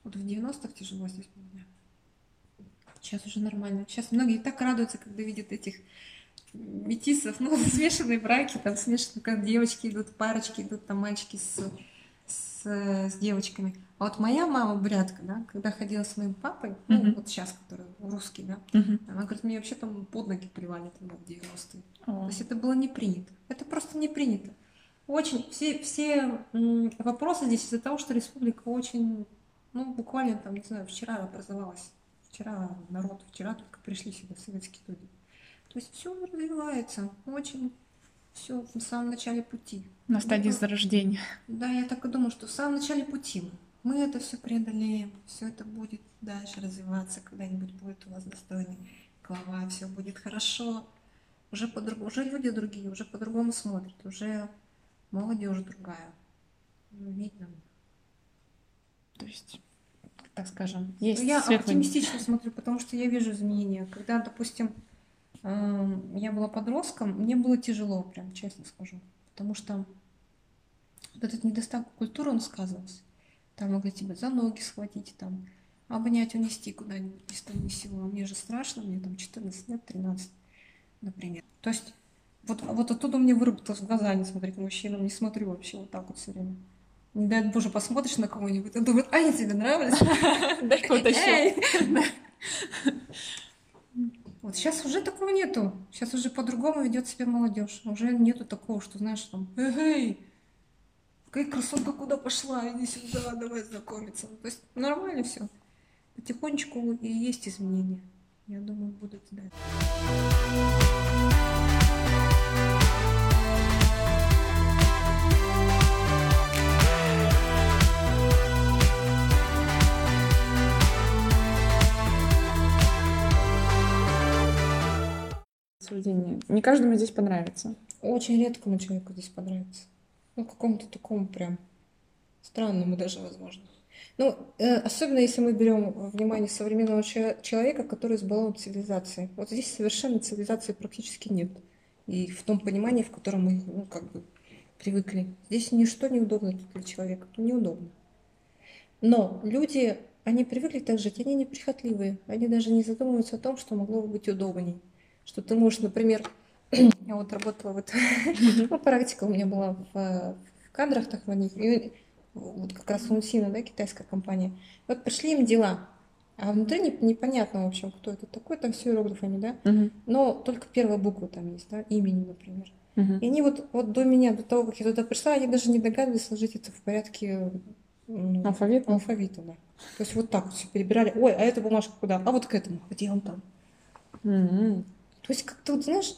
Вот в 90-х тяжело здесь было. Сейчас уже нормально. Сейчас многие так радуются, когда видят этих метисов, ну, смешанные браки, там смешанные, как девочки идут, парочки идут, там мальчики с, с, с девочками. А вот моя мама, брядка, да, когда ходила с моим папой, ну, Мгм. вот сейчас, который русский, да, Мгм. она говорит, мне вообще там под ноги плевали тогда в 90-е. О. То есть это было не принято. Это просто не принято. Очень все, все вопросы здесь из-за того, что республика очень, ну, буквально там, не знаю, вчера образовалась. Вчера народ, вчера только пришли сюда советские люди. То есть все развивается. Очень все в самом начале пути. На стадии Ну, зарождения. Да, я так и думаю, что в самом начале пути мы. Мы это все преодолеем, все это будет дальше развиваться, когда-нибудь будет у вас достойный глава, все будет хорошо. Уже по-другому, уже люди другие, уже по-другому смотрят, уже молодежь другая. Ну, видно. То есть, так скажем, есть я светлый- оптимистично смотрю, потому что я вижу изменения. Когда, допустим, эм, я была подростком, мне было тяжело, прям честно скажу. Потому что вот этот недостаток культуры, он сказывался. Там могли тебя за ноги схватить, там, обнять, унести куда-нибудь, ни с того ни с сего. А Мне же страшно, мне там 14 лет, 13, например. То есть вот, вот оттуда мне выработалось в глаза не смотреть на мужчину, не смотрю вообще вот так вот все время. Не дай боже, посмотришь на кого-нибудь и думаешь, а я тебе нравлюсь. Дай-ка утащу. Вот сейчас уже такого нету. Сейчас уже по-другому ведет себя молодежь. Уже нету такого, что знаешь, там, эй, какая красотка куда пошла, иди сюда, давай знакомиться. То есть нормально все. Потихонечку и есть изменения. Я думаю, будут, да. Не каждому здесь понравится. Очень редкому человеку здесь понравится. Ну, какому-то такому прям странному даже, возможно. Ну, э, особенно если мы берем внимание современного че- человека, который избалован цивилизацией. Вот здесь совершенно цивилизации практически нет. И в том понимании, в котором мы, ну, как бы привыкли. Здесь ничто неудобно для человека. Неудобно. Но люди, они привыкли так жить, они неприхотливые. Они даже не задумываются о том, что могло бы быть удобней. Что ты можешь, например, я вот работала вот, ну, практика у меня была в, в кадрах них, и вот как раз Унсина, да, китайская компания. Вот пришли им дела, А внутри не- непонятно, в общем, кто это такой, там все иероглифами, да? Мгм. Но только первая буква там есть, да, имени, например. Мгм. И они вот, вот до меня, до того, как я туда пришла, они даже не догадывались сложить это в порядке ну, Алфавит? алфавита, да. То есть вот так вот все перебирали. Ой, а эта бумажка куда? А вот к этому. Где он там? М. То есть как-то вот, знаешь,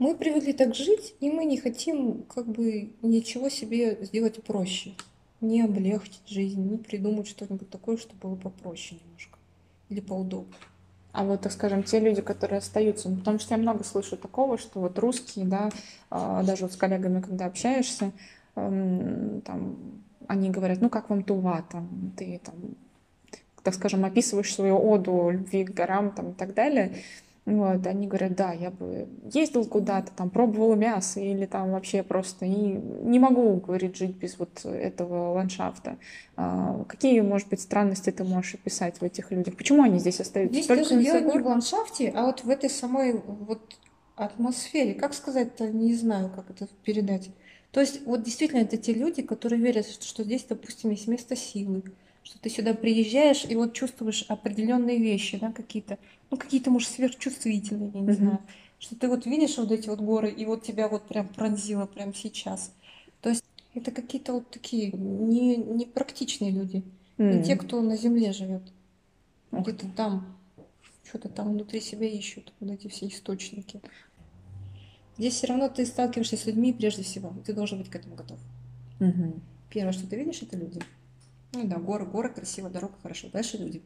мы привыкли так жить, и мы не хотим как бы ничего себе сделать проще. Не облегчить жизнь, не придумать что-нибудь такое, что было попроще немножко. Или поудобнее. А вот, так скажем, те люди, которые остаются, ну, потому что я много слышу такого, что вот русские, да, а, даже вот с коллегами, когда общаешься, эм, там, они говорят, ну, как вам Тува, там, ты там, так скажем, описываешь свою оду любви к горам, там, и так далее, вот, они говорят, да, я бы ездил куда-то, там, пробовал мясо или там вообще просто и не могу, говорит, жить без вот этого ландшафта. А, какие, может быть, странности ты можешь описать в этих людях? Почему они здесь остаются? Здесь Только даже дело не в ландшафте, а вот в этой самой вот атмосфере. Как сказать-то, не знаю, как это передать. То есть вот действительно это те люди, которые верят, что здесь, допустим, есть место силы, что ты сюда приезжаешь и вот чувствуешь определенные вещи, да, какие-то, ну какие-то, может, сверхчувствительные, я не Мгм. знаю. Что ты вот видишь вот эти вот горы, и вот тебя вот прям пронзило прямо сейчас. То есть это какие-то вот такие не, непрактичные люди. Не М. те, кто на земле живет. Ух Где-то там, что-то там внутри себя ищут, вот эти все источники. Здесь все равно ты сталкиваешься с людьми прежде всего. и Ты должен быть к этому готов. Мгм. Первое, что ты видишь, это люди. Ну да, горы, горы, красиво, дорога, хорошо. Дальше люди.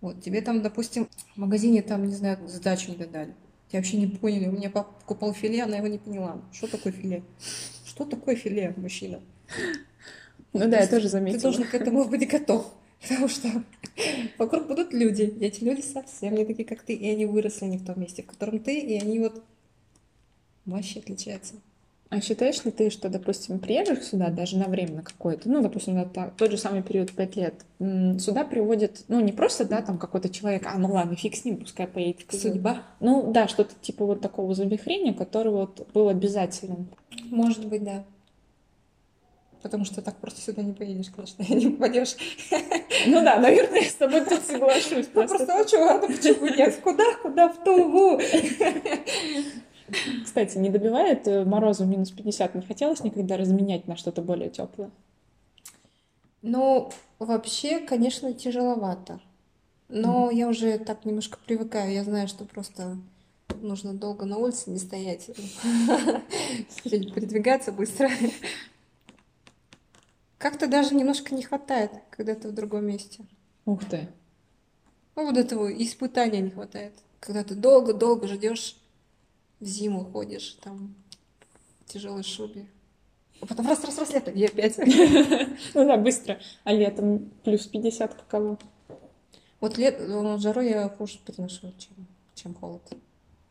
Вот, тебе там, допустим, в магазине там, не знаю, сдачу не додали. Тебя вообще не поняли. У меня папа покупал филе, она его не поняла. Что такое филе? Что такое филе, мужчина? Ну да, я тоже Ты заметила. должен к этому быть готов. Потому что вокруг будут люди. И эти люди совсем не такие, как ты. И они выросли не в том месте, в котором ты. И они вот вообще отличаются. А считаешь ли ты, что, допустим, приедешь сюда даже на время на какое-то, ну, допустим, на тот же самый период, пять лет, сюда приводит, ну, не просто, да, там какой-то человек, а, ну ладно, фиг с ним, пускай поедет. Кызыл». Судьба? Ну, да, что-то типа вот такого завихрения, который вот был обязателен. Может быть, да. Потому что так просто сюда не поедешь, конечно, не попадешь. Ну да, наверное, я с тобой тут соглашусь. Ну просто, что, а почему нет? Куда, куда в Туву? Кстати, не добивает э, морозу минус 50, не хотелось никогда разменять на что-то более теплое? Ну, вообще, конечно, тяжеловато. Но я уже так немножко привыкаю. Я знаю, что просто нужно долго на улице не стоять, передвигаться быстро. Как-то даже немножко не хватает, когда ты в другом месте. Ух ты. Ну, вот этого испытания не хватает. Когда ты долго-долго ждешь, в зиму ходишь, там, в тяжелой шубе. А потом раз-раз-раз лето, и опять. Ну да, быстро. А летом плюс 50 каково? Вот лет, ну, жару я хуже переношу, чем, чем холод.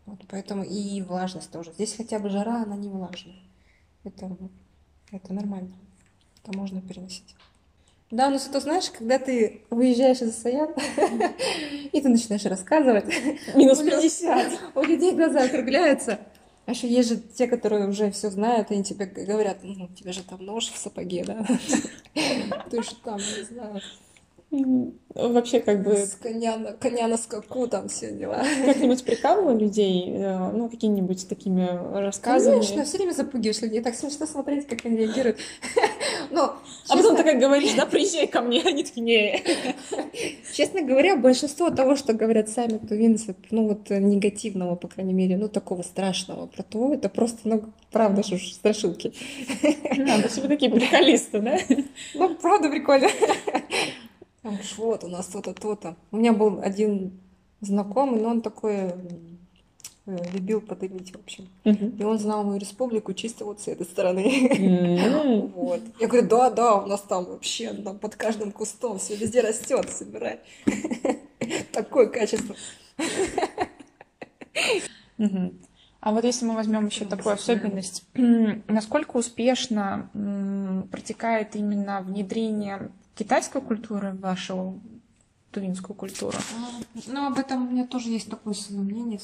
Вот, поэтому и влажность тоже. Здесь хотя бы жара, она не влажная. Это, это нормально. Это можно переносить. Да, но зато знаешь, когда ты выезжаешь из Саян, и ты начинаешь рассказывать, Минус У лю- 50. у людей глаза округляются. А еще есть же те, которые уже все знают, и они тебе говорят, ну, у тебя же там нож в сапоге, да? Ты же там, не знаю, Вообще, как бы, с коня на, коня на скаку, там все дела. как-нибудь прикалывал людей, э, ну, какими-нибудь такими рассказами? Конечно, все время запугиваешь людей. Так смешно смотреть, как они реагируют. Но, А потом честно, ты как говоришь, да, приезжай ко мне, они такие, не. честно говоря, большинство того, что говорят сами тувинцы, ну вот э, негативного, по крайней мере, ну такого страшного про Туву, это просто, ну, правда же страшилки. Надо себе такие приколисты, да? Ну, правда прикольно. Там уж вот у нас то-то, то-то. У меня был один знакомый, но он такой э, любил подымить, в общем. И он знал мою республику чисто вот с этой стороны. М. Вот. Я говорю, да, да, у нас там вообще там под каждым кустом все везде растет, собирай. Такое качество. А вот если мы возьмем еще такую особенность, насколько успешно протекает именно внедрение китайской культуры в вашу тувинскую культуру? Ну, об этом у меня тоже есть такое мнение.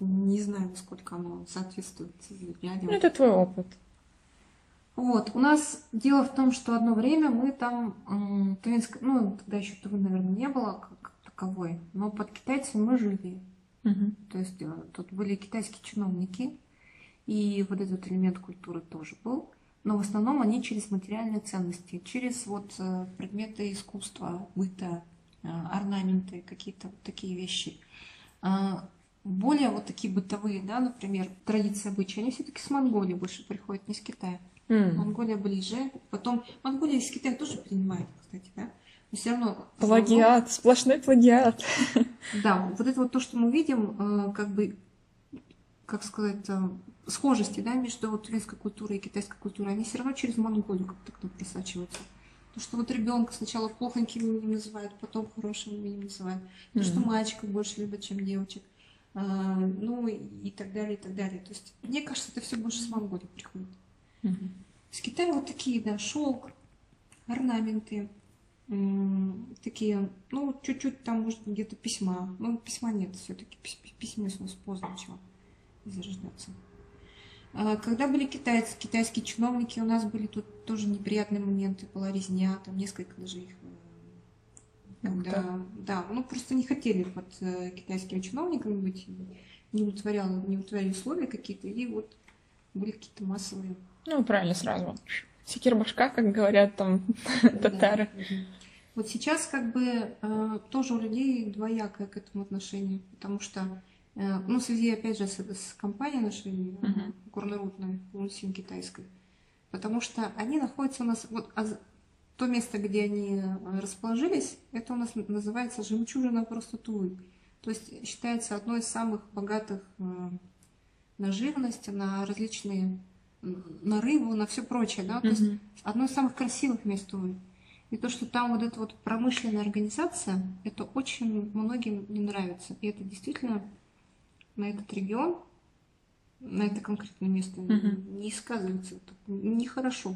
Не знаю, насколько оно соответствует Ну, реалиям. это твой опыт. Вот, у нас дело в том, что одно время мы там, Тувинск, ну, тогда еще Тувы, наверное, не было как, таковой, но под китайцами мы жили. Мгм. То есть э, тут были китайские чиновники, и вот этот элемент культуры тоже был. Но в основном они через материальные ценности, через вот э, предметы искусства, быта, э, орнаменты, какие-то вот такие вещи. А, Более вот такие бытовые, да, например, традиции, обычаи, они все-таки с Монголии больше приходят, не с Китая. М. Монголия ближе. Потом Монголия из Китая тоже принимает, кстати, да. Но все равно... Плагиат, сплошной плагиат. Да, вот это вот то, что мы видим, э, как бы, как сказать, схожести, да, между вот турецкой культурой и китайской культурой, они все равно через Монголию как-то к нам просачиваются. То, что вот ребенка сначала плохоньким именем называют, потом хорошим именем называют. То, что Мгм. мальчиков больше любят, чем девочек. А, Ну и так далее, и так далее. То есть, мне кажется, это все больше с Монголии приходит. Мгм. С Китая вот такие, да, шелк, орнаменты, такие, ну, чуть-чуть там, может, где-то письма. Ну, письма нет, все-таки письменность у нас поздно начала зарождаться. А Когда были китайцы, китайские чиновники, у нас были тут тоже неприятные моменты, была резня, там несколько даже их. э, Когда, да, ну просто не хотели под э, китайскими чиновниками быть, не удовлетворяли, не удовлетворяли условия какие-то, и вот были какие-то массовые Ну, правильно, сразу. Секир башка, как говорят там татары. Да. Вот сейчас как бы э, тоже у людей двоякое к этому отношение, потому что, ну, в связи, опять же, с, с компанией нашей э, Мгм. горнорудной, Лунсин китайской, потому что они находятся у нас, вот а то место, где они э, расположились, это у нас называется жемчужина просто Тувы. То есть считается одной из самых богатых э, на живность, на различные, на рыбу, на все прочее, да, то есть одно из самых красивых мест Тувы. И то, что там вот эта вот промышленная организация, это очень многим не нравится. И это действительно на этот регион, на это конкретное место Мгм. не сказывается. Нехорошо.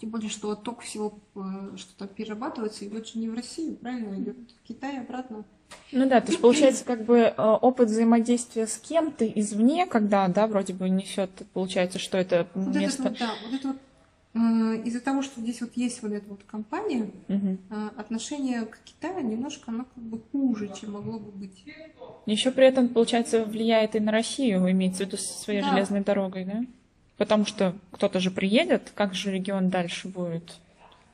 Тем более, что отток всего, э, что там перерабатывается, идет же не в Россию, правильно? Идет в Китай обратно. Ну да, то есть получается как бы э, опыт взаимодействия с кем-то извне, когда, да, вроде бы несет, получается, что это Вот место... это да, вот это вот из-за того, что здесь вот есть вот эта вот компания, э, отношение к Китаю немножко оно как бы хуже, чем могло бы быть. Еще при этом, получается, влияет и на Россию, имеется в виду со своей Да. железной дорогой, да? Потому что кто-то же приедет, как же регион дальше будет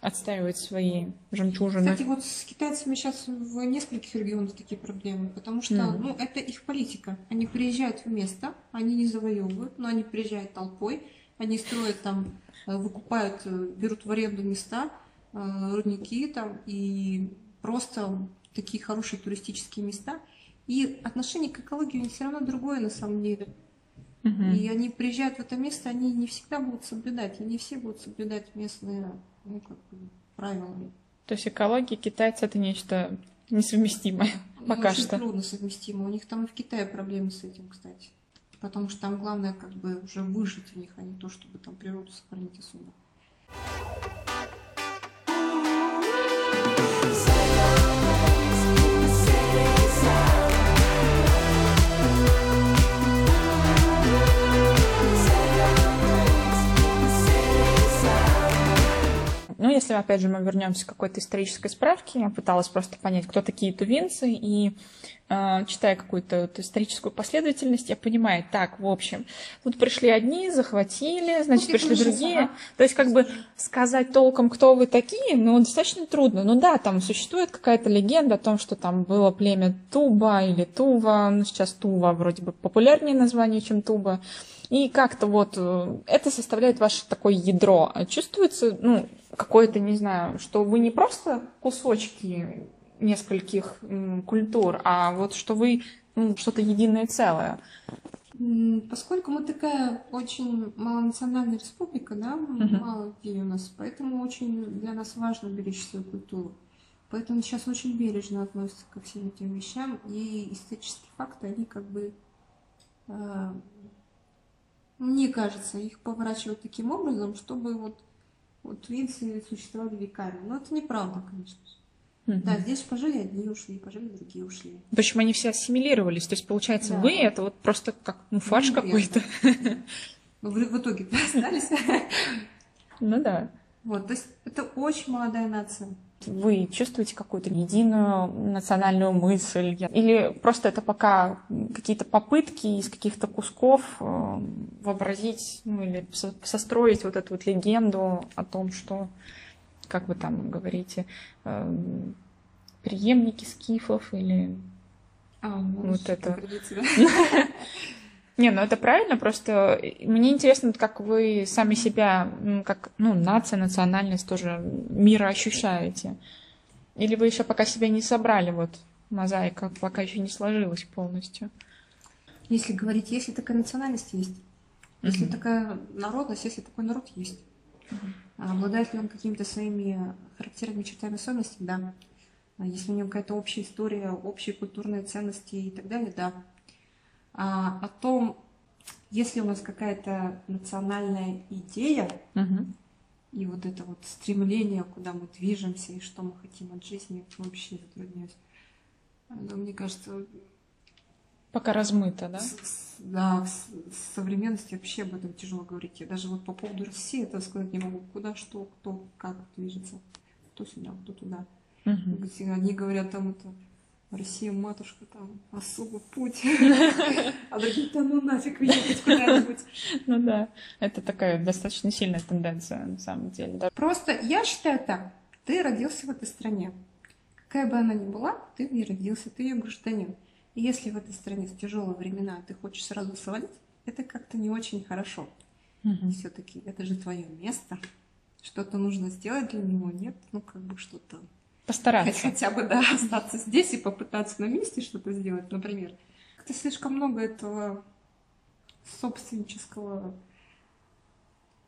отстаивать свои жемчужины? Кстати, вот с китайцами сейчас в нескольких регионах такие проблемы, потому что, Мгм. ну, это их политика. Они приезжают в место, они не завоевывают, но они приезжают толпой, они строят там, э, выкупают, э, берут в аренду места, э, рудники там, и просто такие хорошие туристические места. И отношение к экологии у них все равно другое на самом деле. И они приезжают в это место, они не всегда будут соблюдать, и не все будут соблюдать местные ну, как бы, правила. То есть экология китайца это нечто несовместимое Ну, пока очень что. трудно совместимо. У них там и в Китае проблемы с этим, кстати. Потому что там главное как бы уже выжить у них, а не то, чтобы там природу сохранить особо. Ну, если, опять же, мы вернемся к какой-то исторической справке, я пыталась просто понять, кто такие тувинцы, и э, читая какую-то вот историческую последовательность, я понимаю, так, в общем, тут пришли одни, захватили, значит, я пришли другие. ага. То есть, как бы сказать толком, кто вы такие, ну, достаточно трудно. Ну да, там существует какая-то легенда о том, что там было племя Туба или Тува, ну, сейчас Тува вроде бы популярнее название, чем Туба. И как-то вот э, это составляет ваше такое ядро. Чувствуется, ну, какое-то, не знаю, что вы не просто кусочки нескольких культур, а вот что вы ну, что-то единое целое. Поскольку мы такая очень малонациональная республика, да, Мгм. мало людей у нас, поэтому очень для нас важно беречь свою культуру. Поэтому сейчас очень бережно относятся ко всем этим вещам, и исторические факты, они как бы, э, мне кажется, их поворачивают таким образом, чтобы вот, вот винцы существовали веками. Но это неправда, конечно. же. Да, здесь пожили одни ушли, пожили другие ушли. Почему они все ассимилировались? То есть, получается, Да. вы это вот просто как ну, фарш Ну, какой-то. Ну, в, в итоге остались. Ну да. Вот, то есть это очень молодая нация. Вы чувствуете какую-то единую национальную мысль? Или просто это пока какие-то попытки из каких-то кусков э, вообразить, ну или состроить вот эту вот легенду о том, что, как вы там говорите, э, преемники скифов или а, ну, вот это. Не, ну это правильно, просто мне интересно, как вы сами себя, как ну, нация, национальность тоже мира ощущаете. Или вы еще пока себя не собрали, вот мозаика пока еще не сложилась полностью? Если говорить, если такая национальность есть, если mm-hmm. такая народность, если такой народ есть, mm-hmm. обладает ли он какими-то своими характерными чертами особенностей, да. А если у него какая-то общая история, общие культурные ценности и так далее, да о том, если у нас какая-то национальная идея, угу. и вот это вот стремление, куда мы движемся и что мы хотим от жизни, вообще затрудняюсь. Но мне кажется... Пока размыто, да? С, да, в, в современности вообще об этом тяжело говорить. Я даже вот по поводу России это сказать не могу. Куда, что, кто, как движется. Кто сюда, кто туда. Угу. Они говорят там это Россия, матушка, там, особый путь. А другие там, ну нафиг ехать куда-нибудь. Ну да, это такая достаточно сильная тенденция, на самом деле. Просто я считаю так, ты родился в этой стране. Какая бы она ни была, ты в ней родился, ты ее гражданин. И если в этой стране в тяжелые времена ты хочешь сразу свалить, это как-то не очень хорошо. Все-таки это же твое место. Что-то нужно сделать для него, нет? Ну, как бы что-то Постараться. Хотя бы, да, остаться здесь и попытаться на месте что-то сделать, например. Как-то слишком много этого собственнического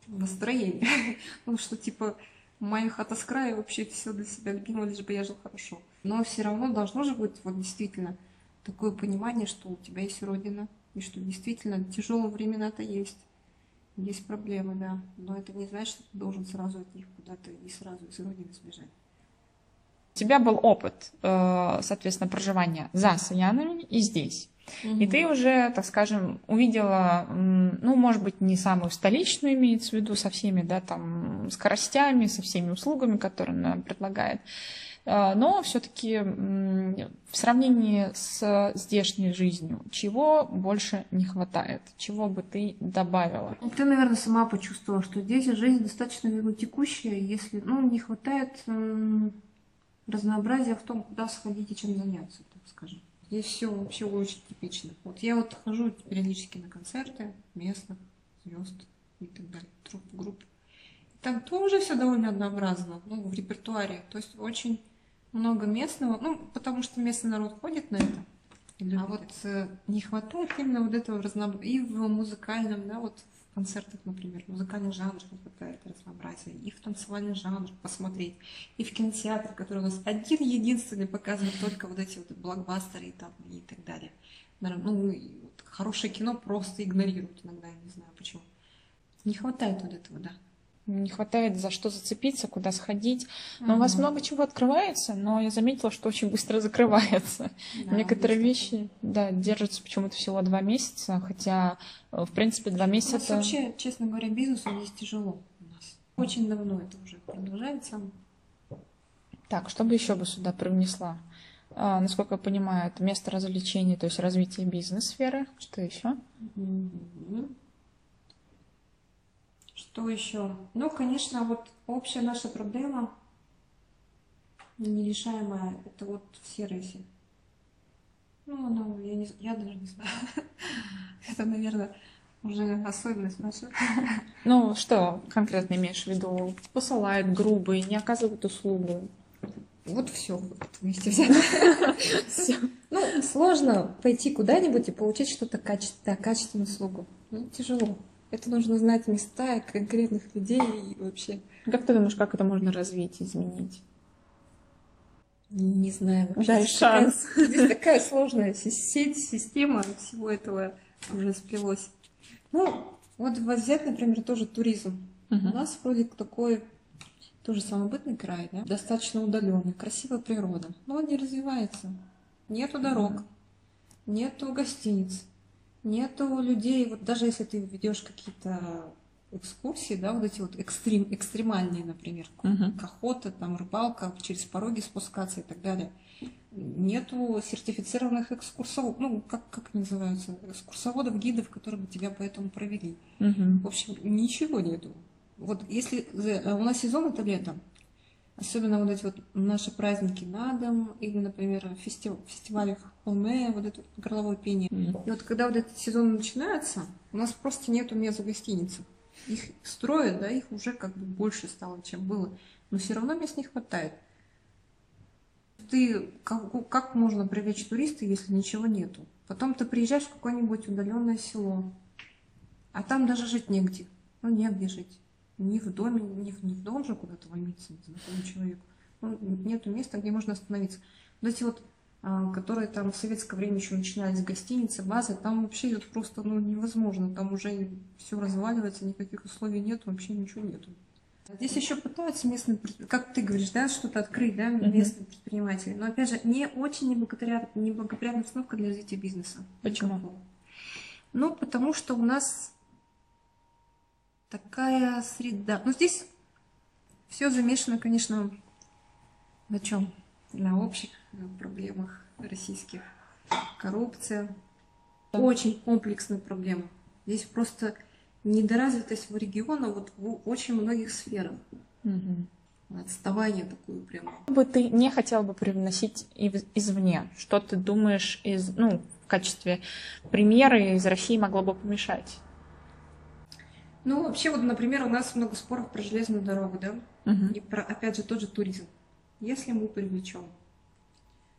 настроения. ну, что типа моя хата с края вообще все для себя любимого, лишь бы я жил хорошо. Но все равно должно же быть вот действительно такое понимание, что у тебя есть родина, и что действительно тяжелые времена-то есть. Есть проблемы, да. Но это не значит, что ты должен сразу от них куда-то и сразу из родины сбежать. У тебя был опыт, э, соответственно, проживания за Саянами и здесь. И ты уже, так скажем, увидела, ну, может быть, не самую столичную имеется в виду со всеми, да, там, скоростями, со всеми услугами, которые она предлагает. Э, но все-таки в сравнении с здешней жизнью, чего больше не хватает? Чего бы ты добавила? Ты, наверное, сама почувствовала, что здесь жизнь достаточно текущая, если, ну, не хватает разнообразие в том, куда сходить и чем заняться, так скажем. Здесь все вообще очень типично. Вот я вот хожу периодически на концерты местных звезд и так далее, труп, групп. Там тоже все довольно однообразно, ну, в репертуаре. То есть очень много местного, ну, потому что местный народ ходит на это. А вот э, не хватает именно вот этого разнообразия и в музыкальном, да, вот концертах, например, музыкальный жанр какое то разнообразие, и в танцевальный жанр посмотреть, и в кинотеатр, который у нас один единственный показывает только вот эти вот блокбастеры и, там, и так далее. Ну, вот хорошее кино просто игнорируют иногда, я не знаю почему. Не хватает вот этого, да не хватает за что зацепиться, куда сходить. Но mm-hmm. у вас много чего открывается, но я заметила, что очень быстро закрывается. Да, Некоторые вещи, да, держатся почему-то всего два месяца, хотя, э, в принципе, два месяца... У нас вообще, честно говоря, бизнесу здесь тяжело у нас. Очень давно это уже продолжается. Так, что бы еще бы сюда привнесла? А, насколько я понимаю, это место развлечений, то есть развитие бизнес-сферы. Что еще? Mm-hmm. Что еще? Ну, конечно, вот общая наша проблема нерешаемая, это вот в сервисе. Ну, ну, я, не, я даже не знаю. это, наверное, уже особенность наша. Ну, что конкретно имеешь в виду? Посылают грубые, не оказывают услугу. Вот все вместе все. Ну, сложно пойти куда-нибудь и получить что-то качественную услугу. Ну, тяжело. Это нужно знать места конкретных людей и вообще. Как ты думаешь, как это можно развить, изменить? Не, знаю. Дай шанс. Такая, здесь такая сложная сеть, система всего этого уже сплелось. Ну, вот взять, например, тоже туризм. Uh-huh. У нас вроде такой тоже самобытный край, да? достаточно удаленный, красивая природа, но он не развивается. Нету дорог, нету гостиниц, нету людей, вот даже если ты ведешь какие-то экскурсии, да, вот эти вот экстрим, экстремальные, например, Мгм. охота, там, рыбалка, через пороги спускаться и так далее. Нету сертифицированных экскурсоводов, ну, как, как называются, экскурсоводов, гидов, которые бы тебя по этому провели. Мгм. В общем, ничего нету. Вот если за- у нас сезон это лето, особенно вот эти вот наши праздники на дом, или, например, фестив, фестивали холме, вот это горловое пение. Мгм. И вот когда вот этот сезон начинается, у нас просто нету мест в гостиницах. Их строят, да, их уже как бы больше стало, чем было. Но все равно мест не хватает. Ты, как, как можно привлечь туриста, если ничего нету? Потом ты приезжаешь в какое-нибудь удаленное село, а там даже жить негде. Ну, негде жить. Ни в доме, ни в, ни в дом же куда-то ломиться незнакомому человеку. Ну, нету места, где можно остановиться. Вот эти вот, а, которые там в советское время еще начинались гостиницы, базы, там вообще это просто ну, невозможно. Там уже все разваливается, никаких условий нет, вообще ничего нету. Здесь еще пытаются местные, как ты говоришь, да, что-то открыть, да, местные предприниматели. Но опять же, не очень неблагоприятная, неблагоприятная обстановка для развития бизнеса. Почему? Ну, потому что у нас такая среда. Ну, здесь все замешано, конечно, на чем? На общих проблемах российских. Коррупция. Очень комплексная проблема. Здесь просто недоразвитость в региона вот в очень многих сферах. Мгм. Отставание такое прямо. Что бы ты не хотел бы привносить ив- извне? Что ты думаешь из, ну, в качестве примера из России могло бы помешать? Ну, вообще, вот, например, у нас много споров про железную дорогу, да? Мгм. И про, опять же, тот же туризм. Если мы привлечем,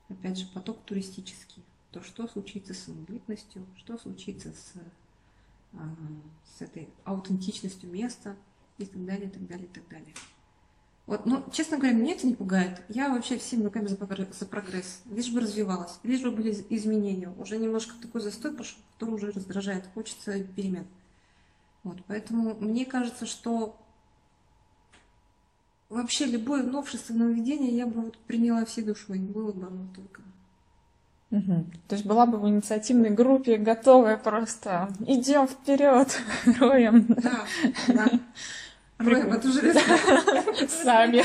опять же, поток туристический, то что случится с самобытностью, что случится с, а, с этой аутентичностью места и так далее, и так далее, и так далее. Вот, ну, честно говоря, меня это не пугает. Я вообще всеми руками за, прогресс- за прогресс. Лишь бы развивалась, лишь бы были из- изменения. Уже немножко такой застой пошел, который уже раздражает. Хочется перемен. Вот, поэтому мне кажется, что вообще любое новшество, нововведение я бы вот приняла всей душой. Было бы оно только. Мгм. То есть была бы в инициативной группе готовая просто идем вперед, роем Да, да. Эту железную сами.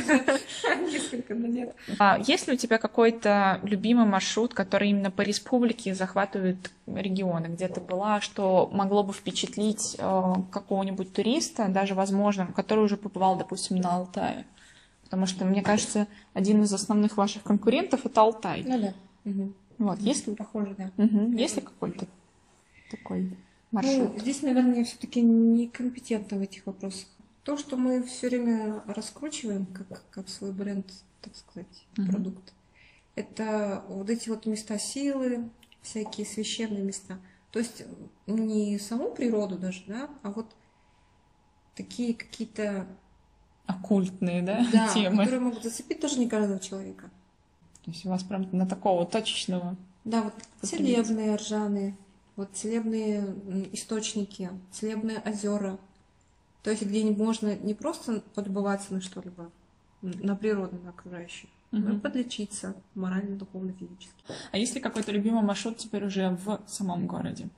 Несколько, но нет. А есть ли у тебя какой-то любимый маршрут, который именно по республике захватывает регионы, где ты была, что могло бы впечатлить э, какого-нибудь туриста, даже, возможно, который уже побывал, допустим, на Алтае? Потому что, мне кажется, один из основных ваших конкурентов — это Алтай. Ну да. Вот, есть ли, Похоже, да. Мгм. есть ли какой-то такой маршрут? Ну, здесь, наверное, я все-таки некомпетентна в этих вопросах. То, что мы все время раскручиваем, как, как свой бренд, так сказать, Мгм. продукт, это вот эти вот места силы, всякие священные места. То есть не саму природу даже, да, а вот такие какие-то Оккультные, да, да, темы? которые могут зацепить тоже не каждого человека. То есть у вас прям на такого точечного. Да, вот целебные ржаные, вот целебные источники, целебные озера. То есть где можно не просто полюбоваться на что-либо, на природу, на окружающее, но и подлечиться морально, духовно, физически. А есть ли какой-то любимый маршрут теперь уже в самом городе?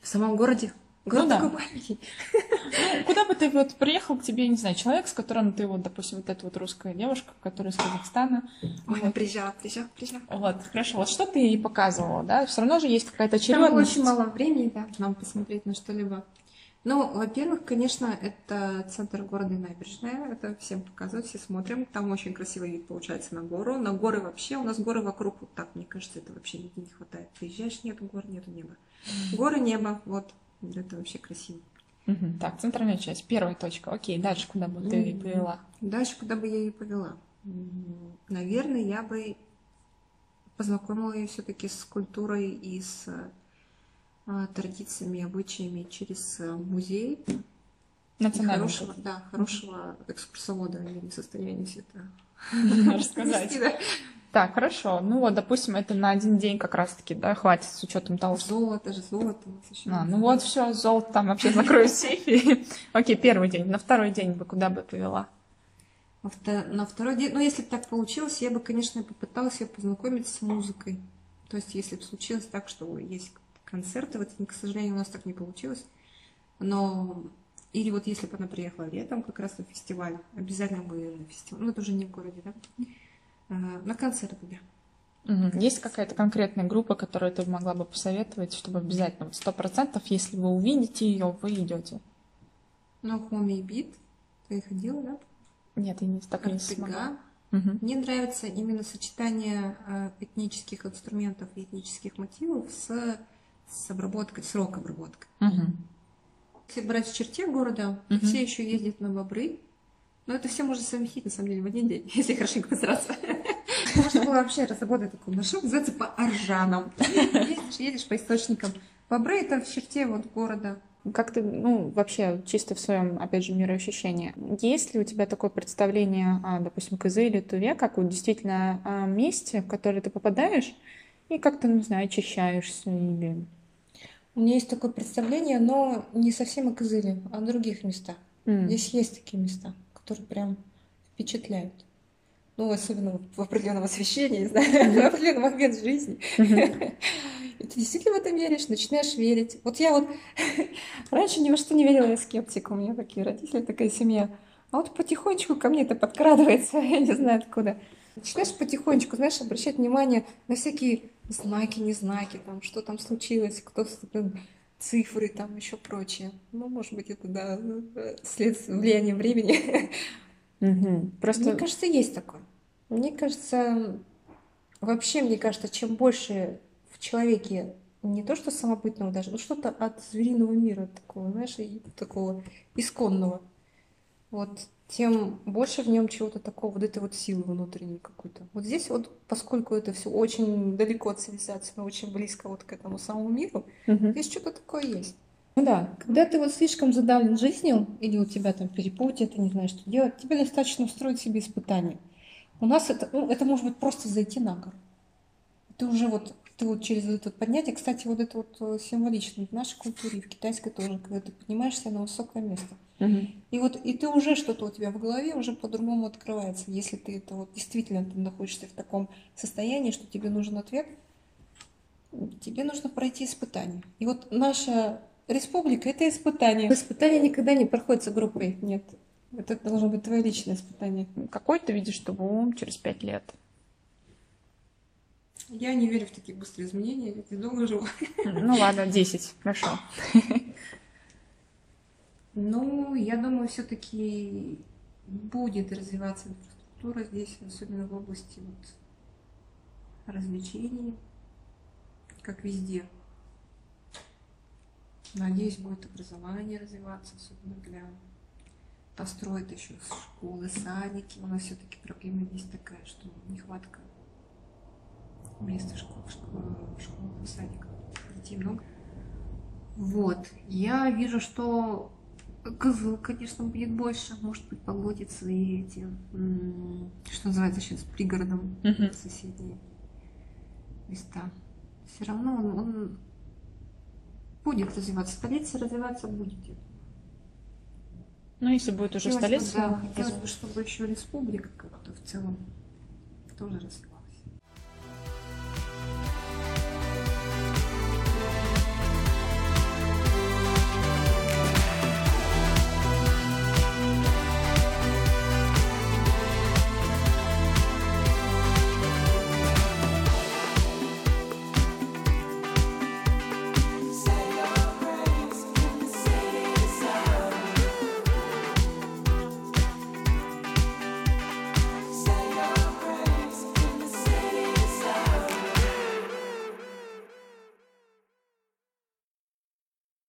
В самом городе город Ну да. такой маленький. Ну, куда бы ты вот приехал к тебе, не знаю, человек, с которым ты вот, допустим, вот эта вот русская девушка, которая из Казахстана. Ой, вот, приезжала, приезжала, приезжала. вот, хорошо, вот что ты ей показывала, да? Все равно же есть какая-то Там очередность. очень мало времени, да, нам посмотреть на что-либо. Ну, во-первых, конечно, это центр города набережная. Это всем показывают, все смотрим. Там очень красивый вид получается на гору. На горы вообще. У нас горы вокруг вот так, мне кажется, это вообще нигде не хватает. Приезжаешь, нету гор, нету неба. Горы, небо, вот. Это вообще красиво. Так, центральная часть, первая точка. Окей, дальше куда бы ты ее повела? Дальше, куда бы я ее повела? Наверное, я бы познакомила ее все-таки с культурой и с традициями, обычаями через а, музей. Национальный хорошего, да, хорошего экскурсовода я не в состоянии все это рассказать. Так, хорошо. Ну вот, допустим, это на один день как раз-таки, да, хватит с учетом того, что... Золото же, золото. А, ну вот, все, золото там вообще закроют сейфе. Окей, первый день. На второй день бы куда бы повела? А На второй день, ну если бы так получилось, я бы, конечно, попыталась ее познакомить с музыкой. То есть, если бы случилось так, что есть концерты, вот, к сожалению, у нас так не получилось, но Или вот если бы она приехала летом как раз на фестиваль, обязательно бы на фестиваль, ну это уже не в городе, да, А, на концерты, да. Есть какая-то конкретная группа, которую ты могла бы посоветовать, чтобы обязательно сто процентов, если вы увидите ее, вы идете? Ну, Хоми и Бит, ты ходила, да? Нет, я не так не смогла. Мгм. Мне нравится именно сочетание э, этнических инструментов и этнических мотивов с, с обработкой, с рок-обработкой. Мгм. Если брать в черте города, Мгм. все еще ездят на бобры. Но это все можно совместить, на самом деле, в один день, если хорошенько постараться. Можно было вообще разработать такой маршрут, называется по Аржанам. Едешь, едешь по источникам. Бобры это в черте вот города. Как ты, ну, вообще, чисто в своем, опять же, мироощущении, есть ли у тебя такое представление, а, допустим, КЗ или Туве, как вот действительно а, месте, в которое ты попадаешь, и как-то, ну, не знаю, очищаешься или... У меня есть такое представление, но не совсем о Кызыле, а о других местах. М. Здесь есть такие места, которые прям впечатляют. Ну, особенно в определенном освещении, не знаю, в определенный момент жизни. И ты действительно в это веришь, начинаешь верить. Вот я вот раньше ни во что не верила, я скептик. У меня такие родители, такая семья. А вот потихонечку ко мне это подкрадывается, я не знаю откуда. Начинаешь потихонечку, знаешь, обращать внимание на всякие знаки, незнаки, там, что там случилось, кто цифры, там, еще прочее. Ну, может быть, это, да, следствие влияния времени. Мгм. Просто... Мне кажется, есть такое. Мне кажется, вообще, мне кажется, чем больше в человеке не то что самобытного даже, но что-то от звериного мира такого, знаешь, и такого исконного, вот, тем больше в нем чего-то такого, вот этой вот силы внутренней какой-то. Вот здесь вот, поскольку это все очень далеко от цивилизации, но очень близко вот к этому самому миру, Мгм. здесь что-то такое есть. Ну да, когда ты вот слишком задавлен жизнью, или у тебя там перепутье, ты не знаешь, что делать, тебе достаточно устроить себе испытание. У нас это, ну, это может быть просто зайти на гору. Ты уже вот, ты вот через вот это вот поднятие, кстати, вот это вот э, символично в нашей культуре, в китайской тоже, когда ты поднимаешься на высокое место. И вот и ты уже что-то у тебя в голове уже по-другому открывается. Если ты это вот действительно ты находишься в таком состоянии, что тебе нужен ответ, тебе нужно пройти испытание. И вот наша республика это испытание. Испытание никогда не проходит с группой. Нет. Это должно быть твое личное испытание. Какой ты видишь ТВУ через пять лет? Я не верю в такие быстрые изменения, я долго живу. Ну ладно, 10, хорошо. Ну, я думаю, все-таки будет развиваться инфраструктура здесь, особенно в области вот развлечений, как везде. Надеюсь, будет образование развиваться, особенно для построить еще школы, садики. У нас все-таки проблема есть такая, что нехватка места школ- школ- в школах, в садиках. Детей много. Вот. Я вижу, что козыл, конечно, будет больше, может быть, поглотится и эти, что называется сейчас, пригородом Мгм. соседние места. Все равно он, он будет развиваться. Столица развиваться будет. Ну, если будет уже Хотелось бы, столица, да, хотелось бы, чтобы еще республика как-то в целом тоже развивалась.